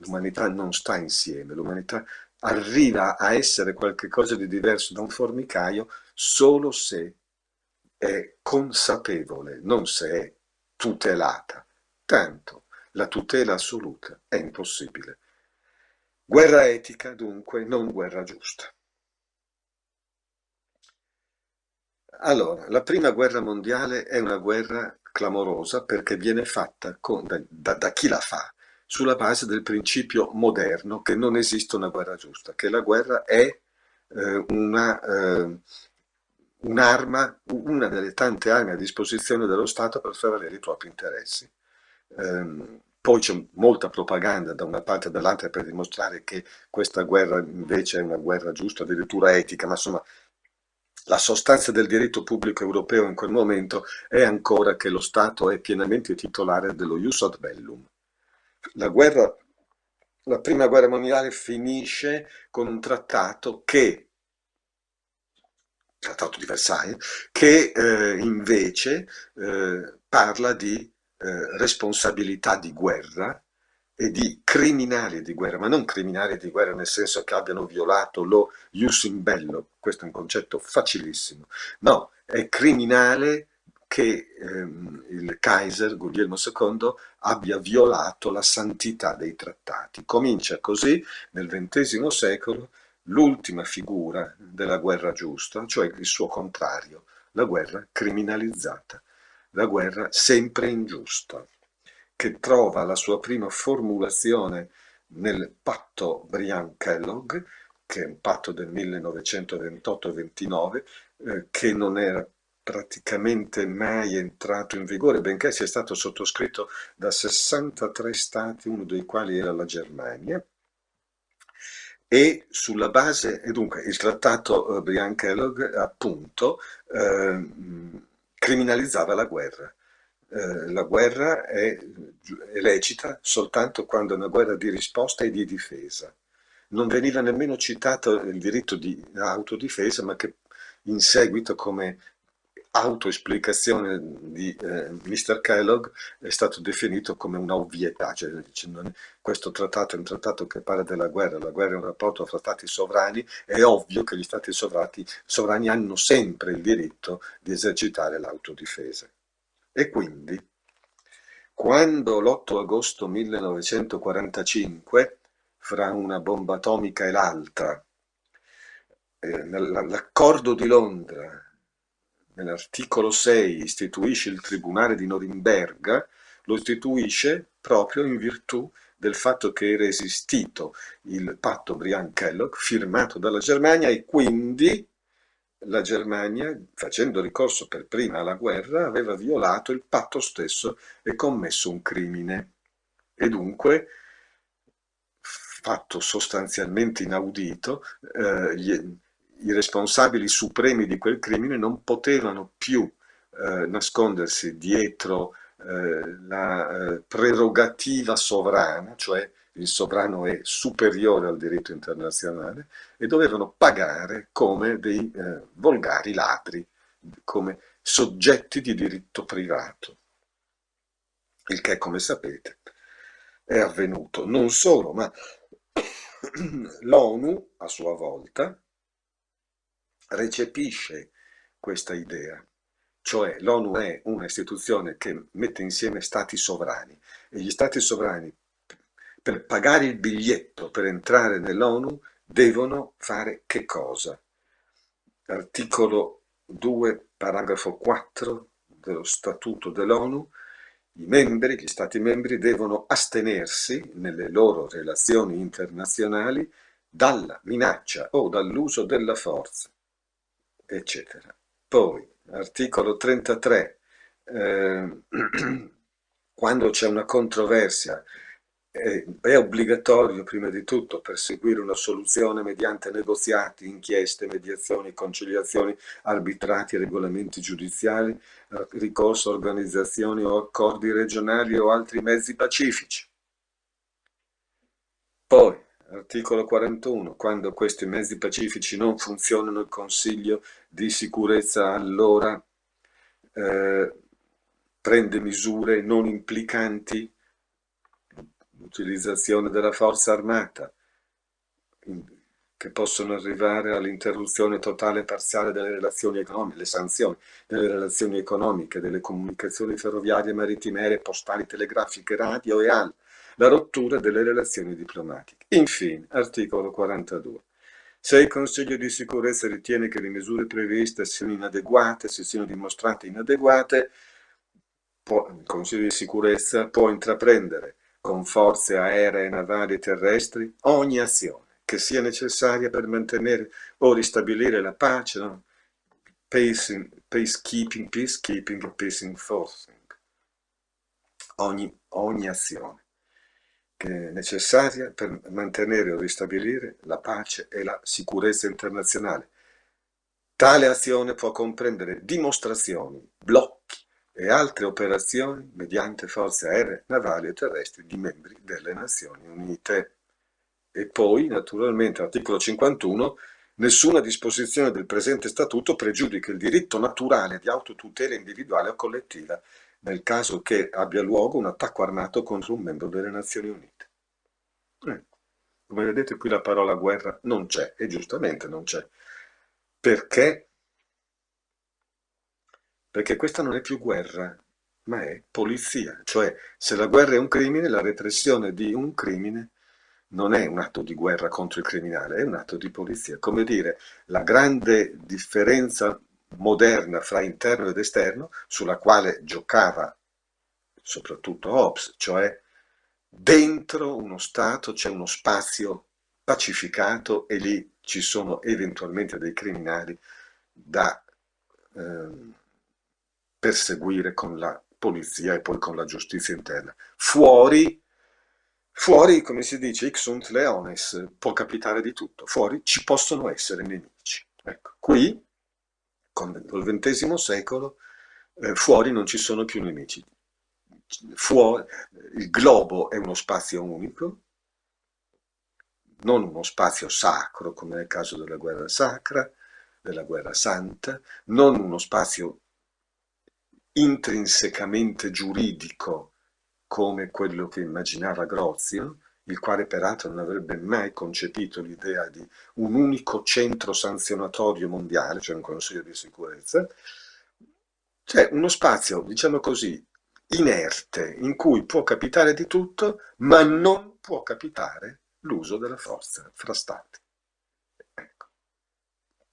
l'umanità non sta insieme, l'umanità arriva a essere qualcosa di diverso da un formicaio solo se è consapevole, non se è tutelata. Tanto la tutela assoluta è impossibile. Guerra etica, dunque, non guerra giusta. Allora, la prima guerra mondiale è una guerra clamorosa perché viene fatta con, da, da, chi la fa sulla base del principio moderno che non esiste una guerra giusta, che la guerra è eh, una, eh, un'arma, una delle tante armi a disposizione dello Stato per far valere i propri interessi. Eh, poi c'è molta propaganda da una parte e dall'altra per dimostrare che questa guerra invece è una guerra giusta, addirittura etica, ma insomma la sostanza del diritto pubblico europeo in quel momento è ancora che lo Stato è pienamente titolare dello ius ad bellum. La, guerra, la prima guerra mondiale finisce con un trattato che trattato di Versailles, che eh, invece eh, parla di eh, responsabilità di guerra e di criminali di guerra, ma non criminali di guerra nel senso che abbiano violato lo ius in bello, questo è un concetto facilissimo, no, è criminale che ehm, il Kaiser Guglielmo II abbia violato la santità dei trattati. Comincia così nel XX secolo l'ultima figura della guerra giusta, cioè il suo contrario, la guerra criminalizzata, la guerra sempre ingiusta che trova la sua prima formulazione nel patto Briand-Kellogg, che è un patto del 1928-29, eh, che non era praticamente mai entrato in vigore, benché sia stato sottoscritto da 63 stati, uno dei quali era la Germania, e sulla base, e dunque il trattato eh, Briand-Kellogg appunto eh, criminalizzava la guerra eh, la guerra è, è lecita soltanto quando è una guerra di risposta e di difesa. Non veniva nemmeno citato il diritto di autodifesa, ma che in seguito come autoesplicazione di eh, Mr. Kellogg è stato definito come un'ovvietà, cioè, è, questo trattato è un trattato che parla della guerra, la guerra è un rapporto fra stati sovrani, è ovvio che gli stati sovrani, sovrani hanno sempre il diritto di esercitare l'autodifesa. E quindi, quando l'8 agosto 1945, fra una bomba atomica e l'altra, eh, l'accordo di Londra, nell'articolo 6, istituisce il Tribunale di Norimberga, lo istituisce proprio in virtù del fatto che era esistito il patto Briand-Kellogg firmato dalla Germania e quindi la Germania, facendo ricorso per prima alla guerra, aveva violato il patto stesso e commesso un crimine. E dunque, fatto sostanzialmente inaudito, eh, i responsabili supremi di quel crimine non potevano più eh, nascondersi dietro eh, la eh, prerogativa sovrana, cioè il sovrano è superiore al diritto internazionale e dovevano pagare come dei eh, volgari ladri, come soggetti di diritto privato. Il che, come sapete, è avvenuto. Non solo, ma l'ONU, a sua volta, recepisce questa idea, cioè l'ONU è un'istituzione che mette insieme stati sovrani e gli stati sovrani per pagare il biglietto per entrare nell'ONU devono fare che cosa? Articolo 2, paragrafo 4 dello Statuto dell'ONU, i membri, gli Stati membri devono astenersi nelle loro relazioni internazionali dalla minaccia o dall'uso della forza, eccetera. Poi, articolo 33, eh, quando c'è una controversia è, è obbligatorio prima di tutto perseguire una soluzione mediante negoziati, inchieste, mediazioni, conciliazioni, arbitrati, regolamenti giudiziali, ricorso a organizzazioni o accordi regionali o altri mezzi pacifici. Poi, articolo 41, quando questi mezzi pacifici non funzionano, il Consiglio di sicurezza allora eh, prende misure non implicanti l'utilizzazione della forza armata, che possono arrivare all'interruzione totale e parziale delle relazioni economiche, le sanzioni delle relazioni economiche, delle comunicazioni ferroviarie, marittime, aeree, postali, telegrafiche, radio e al, la rottura delle relazioni diplomatiche. Infine, articolo 42. Se il Consiglio di sicurezza ritiene che le misure previste siano inadeguate, se siano dimostrate inadeguate, può, il Consiglio di sicurezza può intraprendere con forze aeree, navali e terrestri ogni azione che sia necessaria per mantenere o ristabilire la pace, no? Pacing, peacekeeping, peacekeeping peace enforcing. Ogni, ogni azione necessaria per mantenere o ristabilire la pace e la sicurezza internazionale. Tale azione può comprendere dimostrazioni, blocchi, e altre operazioni mediante forze aeree, navali e terrestri di membri delle Nazioni Unite. E poi, naturalmente, articolo 51, nessuna disposizione del presente statuto pregiudica il diritto naturale di autotutela individuale o collettiva nel caso che abbia luogo un attacco armato contro un membro delle Nazioni Unite. Eh, come vedete qui la parola guerra non c'è, e giustamente non c'è, perché perché questa non è più guerra, ma è polizia. Cioè, se la guerra è un crimine, la repressione di un crimine non è un atto di guerra contro il criminale, è un atto di polizia. Come dire, la grande differenza moderna fra interno ed esterno, sulla quale giocava soprattutto Hobbes, cioè dentro uno Stato c'è uno spazio pacificato e lì ci sono eventualmente dei criminali da... Eh, perseguire con la polizia e poi con la giustizia interna. Fuori, fuori come si dice, ix sunt leones, può capitare di tutto. Fuori ci possono essere nemici. Ecco, qui, con il XX secolo, eh, fuori non ci sono più nemici. Fuori, il globo è uno spazio unico, non uno spazio sacro come nel caso della guerra sacra, della guerra santa, non uno spazio intrinsecamente giuridico come quello che immaginava Grozio, il quale peraltro non avrebbe mai concepito l'idea di un unico centro sanzionatorio mondiale, cioè un Consiglio di sicurezza, c'è uno spazio, diciamo così, inerte, in cui può capitare di tutto, ma non può capitare l'uso della forza fra stati. Ecco.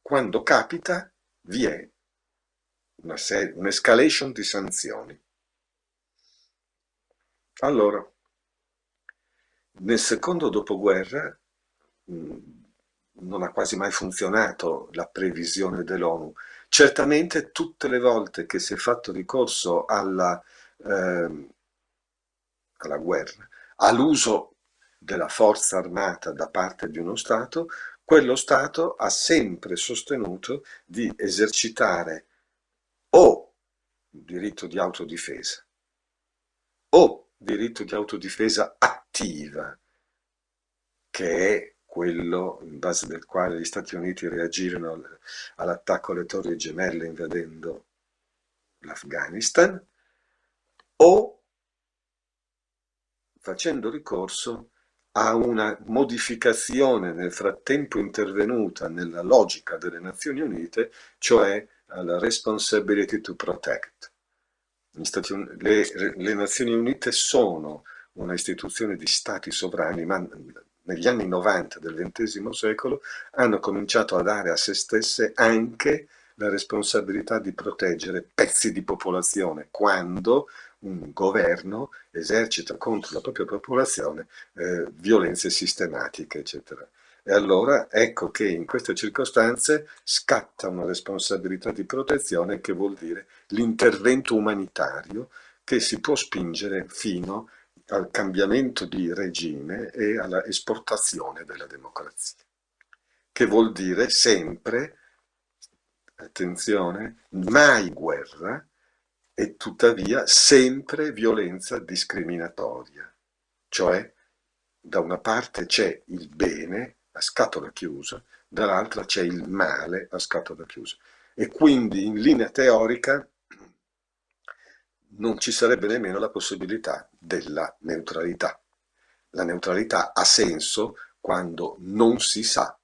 Quando capita, vi è una serie, un'escalation di sanzioni. Allora, nel secondo dopoguerra mm, non ha quasi mai funzionato la previsione dell'ONU. Certamente tutte le volte che si è fatto ricorso alla, eh, alla guerra, all'uso della forza armata da parte di uno Stato, quello Stato ha sempre sostenuto di esercitare o diritto di autodifesa o diritto di autodifesa attiva, che è quello in base del quale gli Stati Uniti reagirono all'attacco alle torri gemelle invadendo l'Afghanistan, o facendo ricorso a una modificazione nel frattempo intervenuta nella logica delle Nazioni Unite, cioè alla responsibility to protect. Le, le, Nazioni Unite sono una istituzione di stati sovrani, ma negli anni 90 del XX secolo hanno cominciato a dare a se stesse anche la responsabilità di proteggere pezzi di popolazione quando un governo esercita contro la propria popolazione eh, violenze sistematiche, eccetera. E allora ecco che in queste circostanze scatta una responsabilità di protezione che vuol dire l'intervento umanitario che si può spingere fino al cambiamento di regime e alla esportazione della democrazia, che vuol dire sempre, attenzione, mai guerra e tuttavia sempre violenza discriminatoria, cioè da una parte c'è il bene a scatola chiusa, dall'altra c'è il male a scatola chiusa. E quindi in linea teorica non ci sarebbe nemmeno la possibilità della neutralità. La neutralità ha senso quando non si sa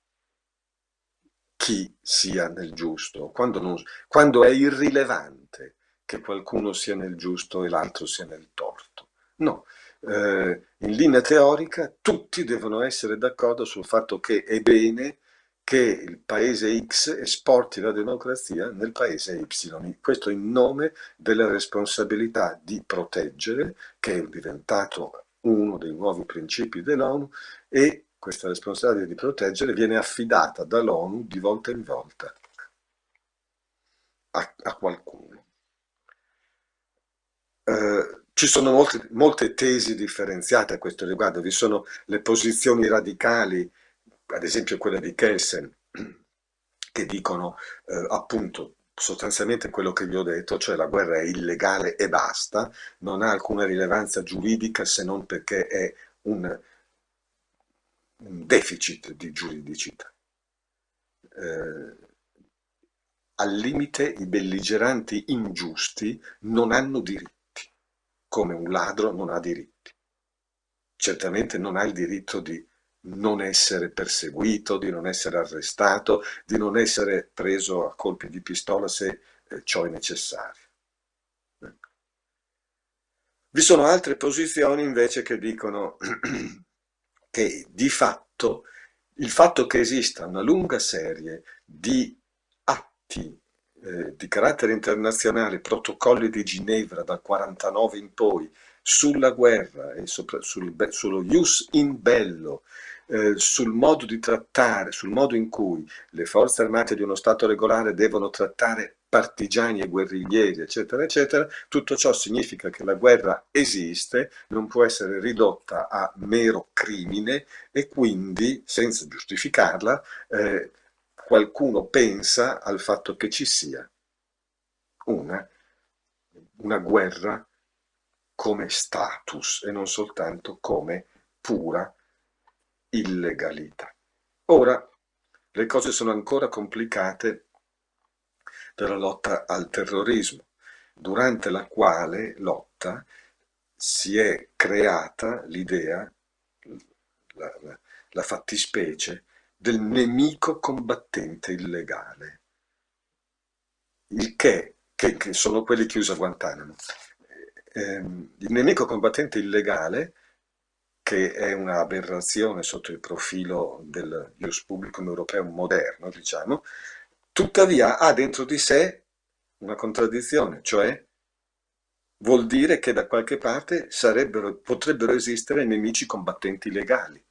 chi sia nel giusto, quando, non, quando è irrilevante che qualcuno sia nel giusto e l'altro sia nel torto. No, eh, in linea teorica tutti devono essere d'accordo sul fatto che è bene che il paese X esporti la democrazia nel paese Y. Questo in nome della responsabilità di proteggere, che è diventato uno dei nuovi principi dell'ONU, e questa responsabilità di proteggere viene affidata dall'ONU di volta in volta a, a qualcuno. Eh, ci sono molte, molte tesi differenziate a questo riguardo, vi sono le posizioni radicali ad esempio quella di Kelsen, che dicono eh, appunto sostanzialmente quello che vi ho detto, cioè la guerra è illegale e basta, non ha alcuna rilevanza giuridica se non perché è un, un deficit di giuridicità. Eh, al limite i belligeranti ingiusti non hanno diritti, come un ladro non ha diritti. Certamente non ha il diritto di non essere perseguito, di non essere arrestato, di non essere preso a colpi di pistola se eh, ciò è necessario. Vi sono altre posizioni invece che dicono che di fatto il fatto che esista una lunga serie di atti eh, di carattere internazionale, protocolli di Ginevra dal 49 in poi, sulla guerra e sopra, sul, sullo ius in bello, eh, sul modo di trattare, sul modo in cui le forze armate di uno Stato regolare devono trattare partigiani e guerriglieri, eccetera, eccetera, tutto ciò significa che la guerra esiste, non può essere ridotta a mero crimine e quindi, senza giustificarla, eh, qualcuno pensa al fatto che ci sia una, una guerra come status e non soltanto come pura illegalità. Ora, le cose sono ancora complicate per la lotta al terrorismo, durante la quale lotta si è creata l'idea, la, la, la fattispecie, del nemico combattente illegale, il che, che, che sono quelli chiusi a Guantanamo. Eh, il nemico combattente illegale che è un'aberrazione sotto il profilo del Ius Publicum europeo moderno, diciamo, tuttavia ha dentro di sé una contraddizione, cioè vuol dire che da qualche parte potrebbero esistere nemici combattenti legali,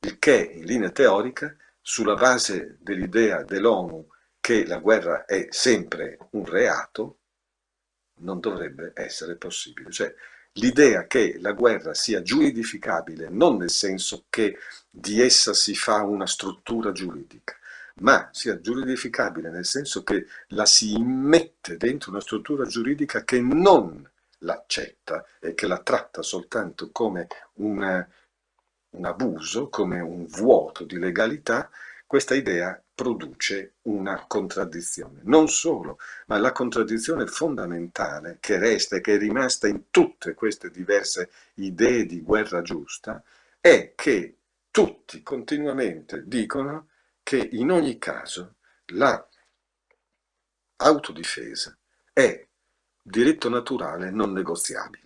il che in linea teorica, sulla base dell'idea dell'ONU che la guerra è sempre un reato, non dovrebbe essere possibile. Cioè, l'idea che la guerra sia giuridificabile non nel senso che di essa si fa una struttura giuridica, ma sia giuridificabile nel senso che la si immette dentro una struttura giuridica che non l'accetta e che la tratta soltanto come una, un abuso, come un vuoto di legalità, questa idea produce una contraddizione. Non solo, ma la contraddizione fondamentale che resta e che è rimasta in tutte queste diverse idee di guerra giusta è che tutti continuamente dicono che in ogni caso la autodifesa è diritto naturale non negoziabile.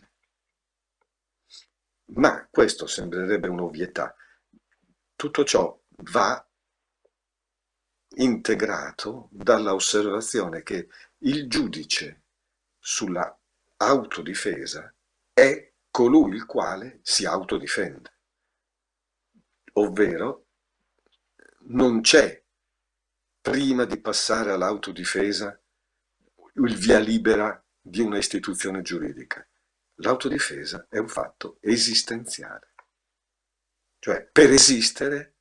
Ma questo sembrerebbe un'ovvietà. Tutto ciò va integrato dalla osservazione che il giudice sulla autodifesa è colui il quale si autodifende, ovvero non c'è, prima di passare all'autodifesa, il via libera di una istituzione giuridica. L'autodifesa è un fatto esistenziale. Cioè, per esistere,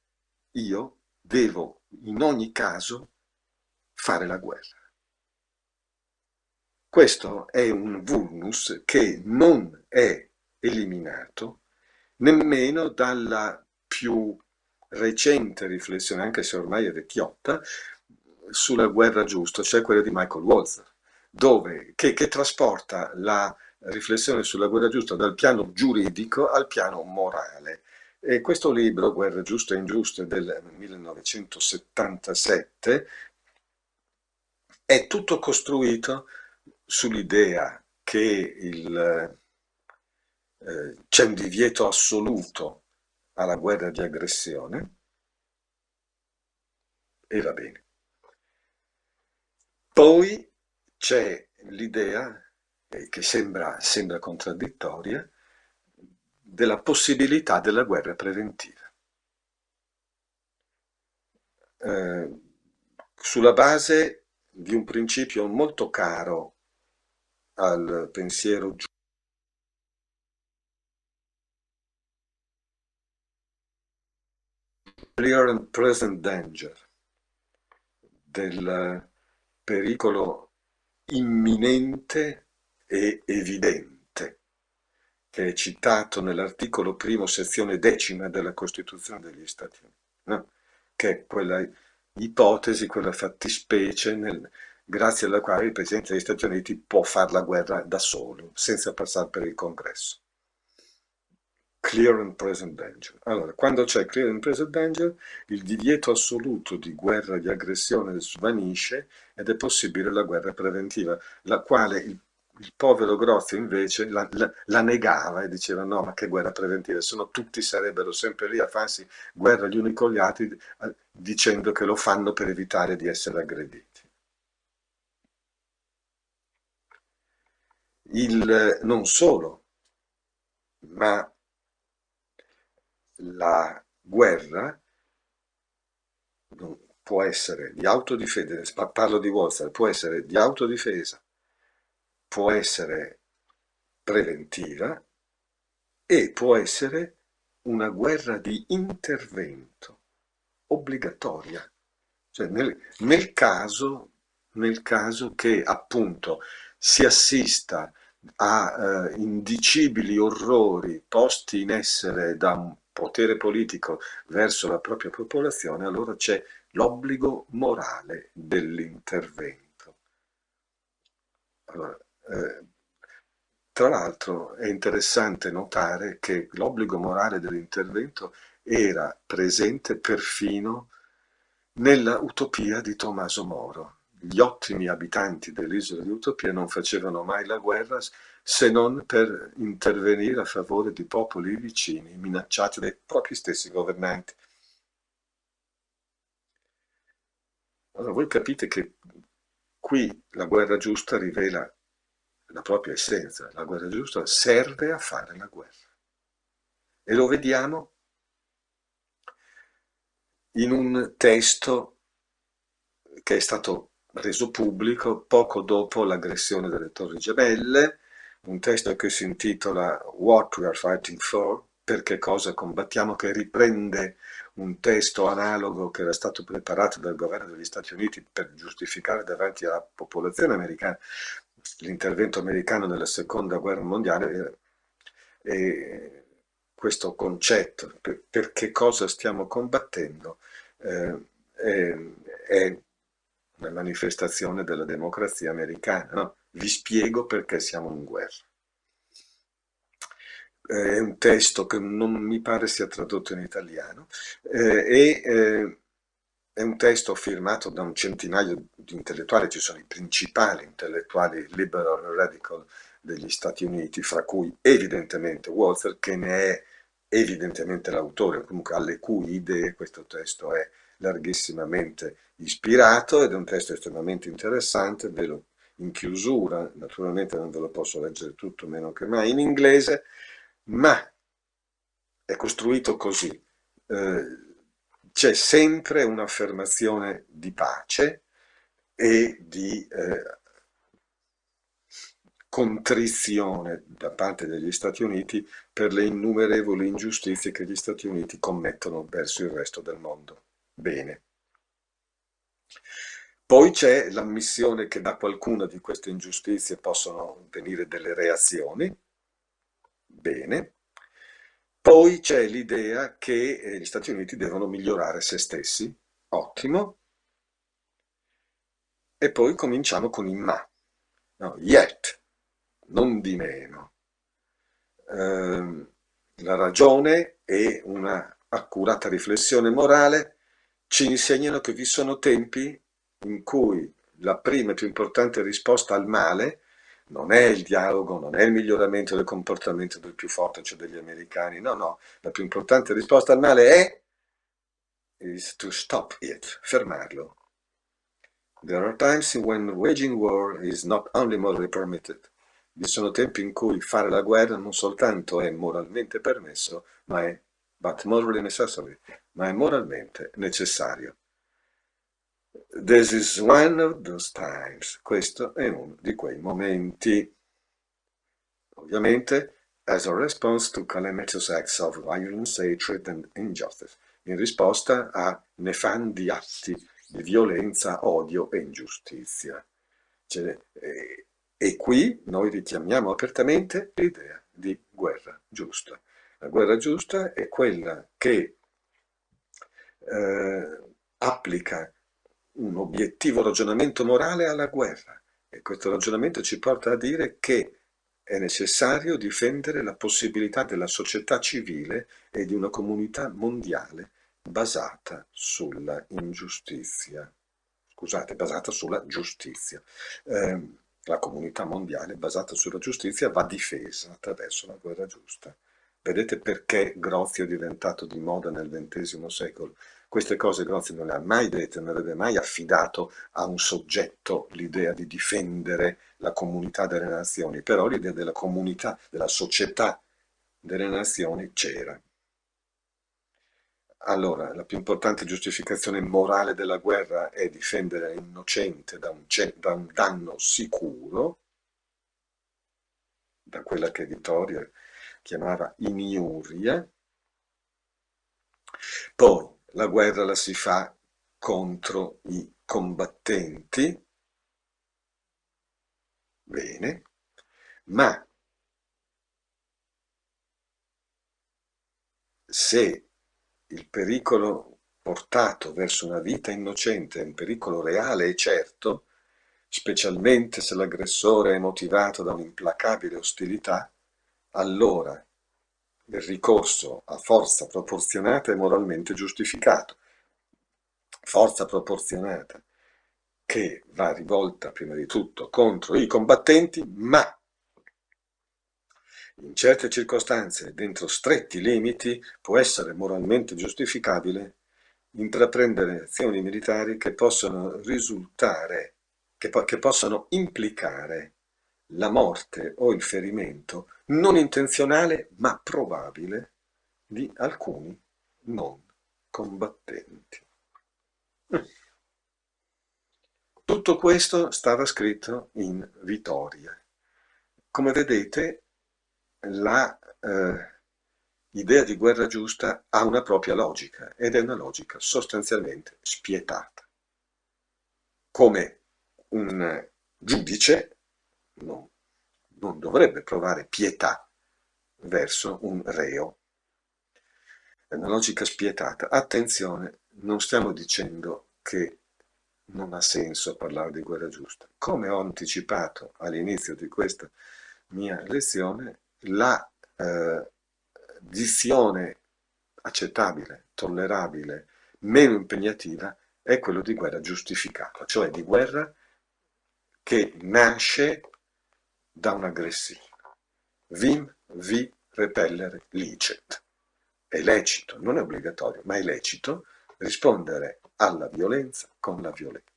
io devo in ogni caso fare la guerra. Questo è un vulnus che non è eliminato nemmeno dalla più recente riflessione, anche se ormai è vecchiotta, sulla guerra giusta, cioè quella di Michael Walzer, dove, che, che trasporta la riflessione sulla guerra giusta dal piano giuridico al piano morale. E questo libro, Guerra giusta e ingiusta, del 1977, è tutto costruito sull'idea che il, eh, c'è un divieto assoluto alla guerra di aggressione e va bene. Poi c'è l'idea, che sembra, sembra contraddittoria, della possibilità della guerra preventiva. Eh, sulla base di un principio molto caro al pensiero giusto, clear and present danger, del pericolo imminente e evidente, che è citato nell'articolo primo, sezione decima della Costituzione degli Stati Uniti, no? che è quella ipotesi, quella fattispecie nel, grazie alla quale il Presidente degli Stati Uniti può fare la guerra da solo, senza passare per il Congresso clear and present danger. Allora, quando c'è clear and present danger, il divieto assoluto di guerra, di aggressione svanisce ed è possibile la guerra preventiva, la quale il, il povero Grozio invece la, la, la, negava e diceva no, ma che guerra preventiva, se no tutti sarebbero sempre lì a farsi guerra gli uni con gli altri dicendo che lo fanno per evitare di essere aggrediti. Il, non solo, ma la guerra può essere di autodifesa, parlo di Wolfgang, può essere di autodifesa, può essere preventiva e può essere una guerra di intervento obbligatoria. Cioè nel, nel, caso, nel caso che appunto si assista a uh, indicibili orrori posti in essere da un potere politico verso la propria popolazione, allora c'è l'obbligo morale dell'intervento. Allora, eh, tra l'altro è interessante notare che l'obbligo morale dell'intervento era presente perfino nella utopia di Tommaso Moro. Gli ottimi abitanti dell'isola di Utopia non facevano mai la guerra se non per intervenire a favore di popoli vicini minacciati dai propri stessi governanti. Allora voi capite che qui la guerra giusta rivela la propria essenza, la guerra giusta serve a fare la guerra. E lo vediamo in un testo che è stato reso pubblico poco dopo l'aggressione delle Torri Gemelle, un testo che si intitola What We Are Fighting For, perché cosa combattiamo, che riprende un testo analogo che era stato preparato dal governo degli Stati Uniti per giustificare davanti alla popolazione americana l'intervento americano nella seconda guerra mondiale e questo concetto, per, per che cosa stiamo combattendo, eh, è, è, una manifestazione della democrazia americana. No? Vi spiego perché siamo in guerra. Eh, è un testo che non mi pare sia tradotto in italiano eh, e eh, è un testo firmato da un centinaio di intellettuali, ci sono i principali intellettuali liberal radical degli Stati Uniti, fra cui evidentemente Walter, che ne è evidentemente l'autore, comunque alle cui idee questo testo è larghissimamente ispirato ed è un testo estremamente interessante, ve lo in chiusura, naturalmente non ve lo posso leggere tutto meno che mai in inglese, ma è costruito così. Eh, c'è sempre un'affermazione di pace e di eh, contrizione da parte degli Stati Uniti per le innumerevoli ingiustizie che gli Stati Uniti commettono verso il resto del mondo. Bene. Poi c'è l'ammissione che da qualcuna di queste ingiustizie possono venire delle reazioni. Bene. Poi c'è l'idea che eh, gli Stati Uniti devono migliorare se stessi. Ottimo. E poi cominciamo con il ma. No, yet, non di meno. Eh, la ragione e una accurata riflessione morale ci insegnano che vi sono tempi in cui la prima e più importante risposta al male non è il dialogo, non è il miglioramento del comportamento del più forte, cioè degli americani, no, no, la più importante risposta al male è is to stop it, fermarlo. There are times when waging war is not only morally permitted. Vi sono tempi in cui fare la guerra non soltanto è moralmente permesso, ma è but morally necessary, ma è moralmente necessario. This is one of those times. Questo è uno di quei momenti. Ovviamente, as a response to calamitous acts of violence, hatred and injustice. In risposta a nefandi atti di violenza, odio e ingiustizia. Cioè, e, e qui noi richiamiamo apertamente l'idea di guerra giusta. La guerra giusta è quella che eh, applica un obiettivo ragionamento morale alla guerra e questo ragionamento ci porta a dire che è necessario difendere la possibilità della società civile e di una comunità mondiale basata sulla ingiustizia. Scusate, basata sulla giustizia. Eh, la comunità mondiale basata sulla giustizia va difesa attraverso la guerra giusta. Vedete perché Grozio è diventato di moda nel XX secolo? Queste cose Grozzi non le ha mai dette, non avrebbe mai affidato a un soggetto l'idea di difendere la comunità delle nazioni, però l'idea della comunità, della società delle nazioni c'era. Allora, la più importante giustificazione morale della guerra è difendere l'innocente da un, da un danno sicuro, da quella che Vittorio chiamava iniuria. Poi, la guerra la si fa contro i combattenti, bene, ma se il pericolo portato verso una vita innocente è un pericolo reale e certo, specialmente se l'aggressore è motivato da un'implacabile ostilità, allora il ricorso a forza proporzionata è moralmente giustificato. Forza proporzionata che va rivolta prima di tutto contro i combattenti, ma in certe circostanze, dentro stretti limiti, può essere moralmente giustificabile intraprendere azioni militari che possono risultare, che, po- che possano implicare la morte o il ferimento non intenzionale ma probabile di alcuni non combattenti. Tutto questo stava scritto in Vittoria. Come vedete, la eh, di guerra giusta ha una propria logica ed è una logica sostanzialmente spietata. Come un giudice non, non dovrebbe provare pietà verso un reo. È una logica spietata. Attenzione, non stiamo dicendo che non ha senso parlare di guerra giusta. Come ho anticipato all'inizio di questa mia lezione, la eh, dizione accettabile, tollerabile, meno impegnativa è quello di guerra giustificata, cioè di guerra che nasce da un'aggressione. Vim vi repellere licet. È lecito, non è obbligatorio, ma è lecito rispondere alla violenza con la violenza.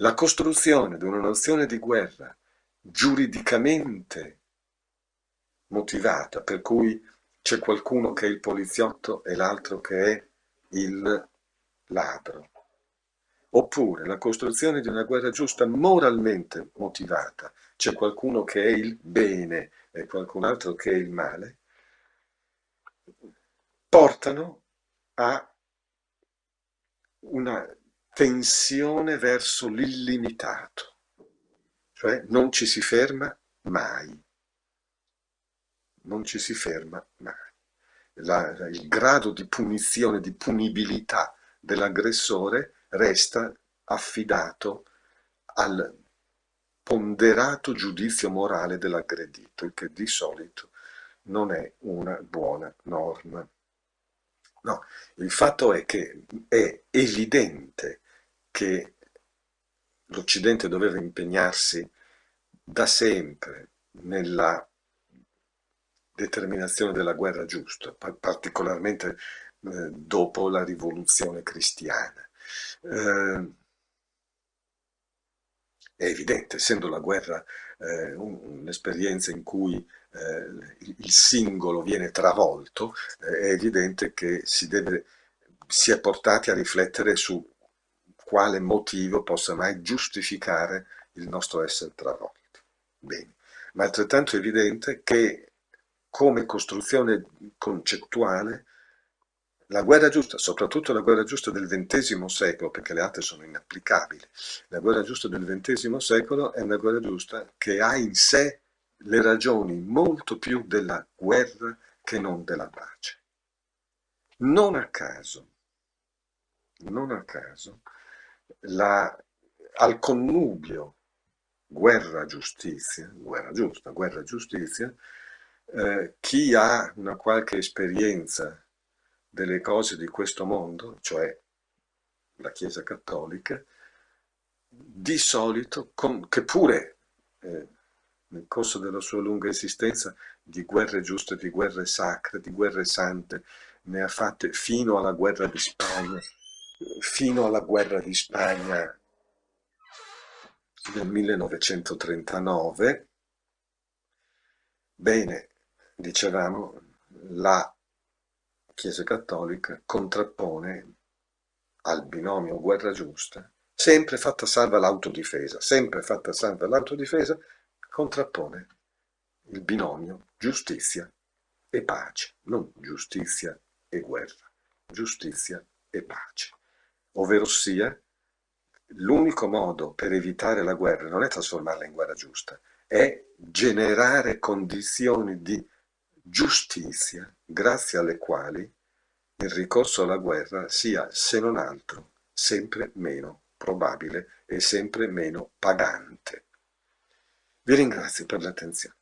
La costruzione di una nozione di guerra giuridicamente motivata, per cui c'è qualcuno che è il poliziotto e l'altro che è il ladro. Oppure la costruzione di una guerra giusta moralmente motivata, c'è qualcuno che è il bene e qualcun altro che è il male, portano a una tensione verso l'illimitato, cioè non ci si ferma mai, non ci si ferma mai. La, il grado di punizione, di punibilità dell'aggressore resta affidato al ponderato giudizio morale dell'aggredito, il che di solito non è una buona norma. No, il fatto è che è evidente che l'Occidente doveva impegnarsi da sempre nella determinazione della guerra giusta, particolarmente eh, dopo la rivoluzione cristiana. Eh, è evidente, essendo la guerra eh, un'esperienza in cui eh, il singolo viene travolto, eh, è evidente che si, deve, si è portati a riflettere su quale motivo possa mai giustificare il nostro essere travolti. Bene. Ma è altrettanto evidente che come costruzione concettuale la guerra giusta, soprattutto la guerra giusta del XX secolo, perché le altre sono inapplicabili, la guerra giusta del XX secolo è una guerra giusta che ha in sé le ragioni molto più della guerra che non della pace. Non a caso, non a caso, la, al connubio guerra-giustizia, guerra giusta, guerra-giustizia, eh, chi ha una qualche esperienza delle cose di questo mondo, cioè la Chiesa Cattolica, di solito, con, che pure eh, nel corso della sua lunga esistenza di guerre giuste, di guerre sacre, di guerre sante, ne ha fatte fino alla guerra di Spagna, fino alla guerra di Spagna del 1939. Bene, dicevamo, la Chiesa Cattolica contrappone al binomio guerra giusta, sempre fatta salva l'autodifesa, sempre fatta salva l'autodifesa, contrappone il binomio giustizia e pace, non giustizia e guerra, giustizia e pace. Ovvero sia, l'unico modo per evitare la guerra non è trasformarla in guerra giusta, è generare condizioni di giustizia grazie alle quali il ricorso alla guerra sia, se non altro, sempre meno probabile e sempre meno pagante. Vi ringrazio per l'attenzione.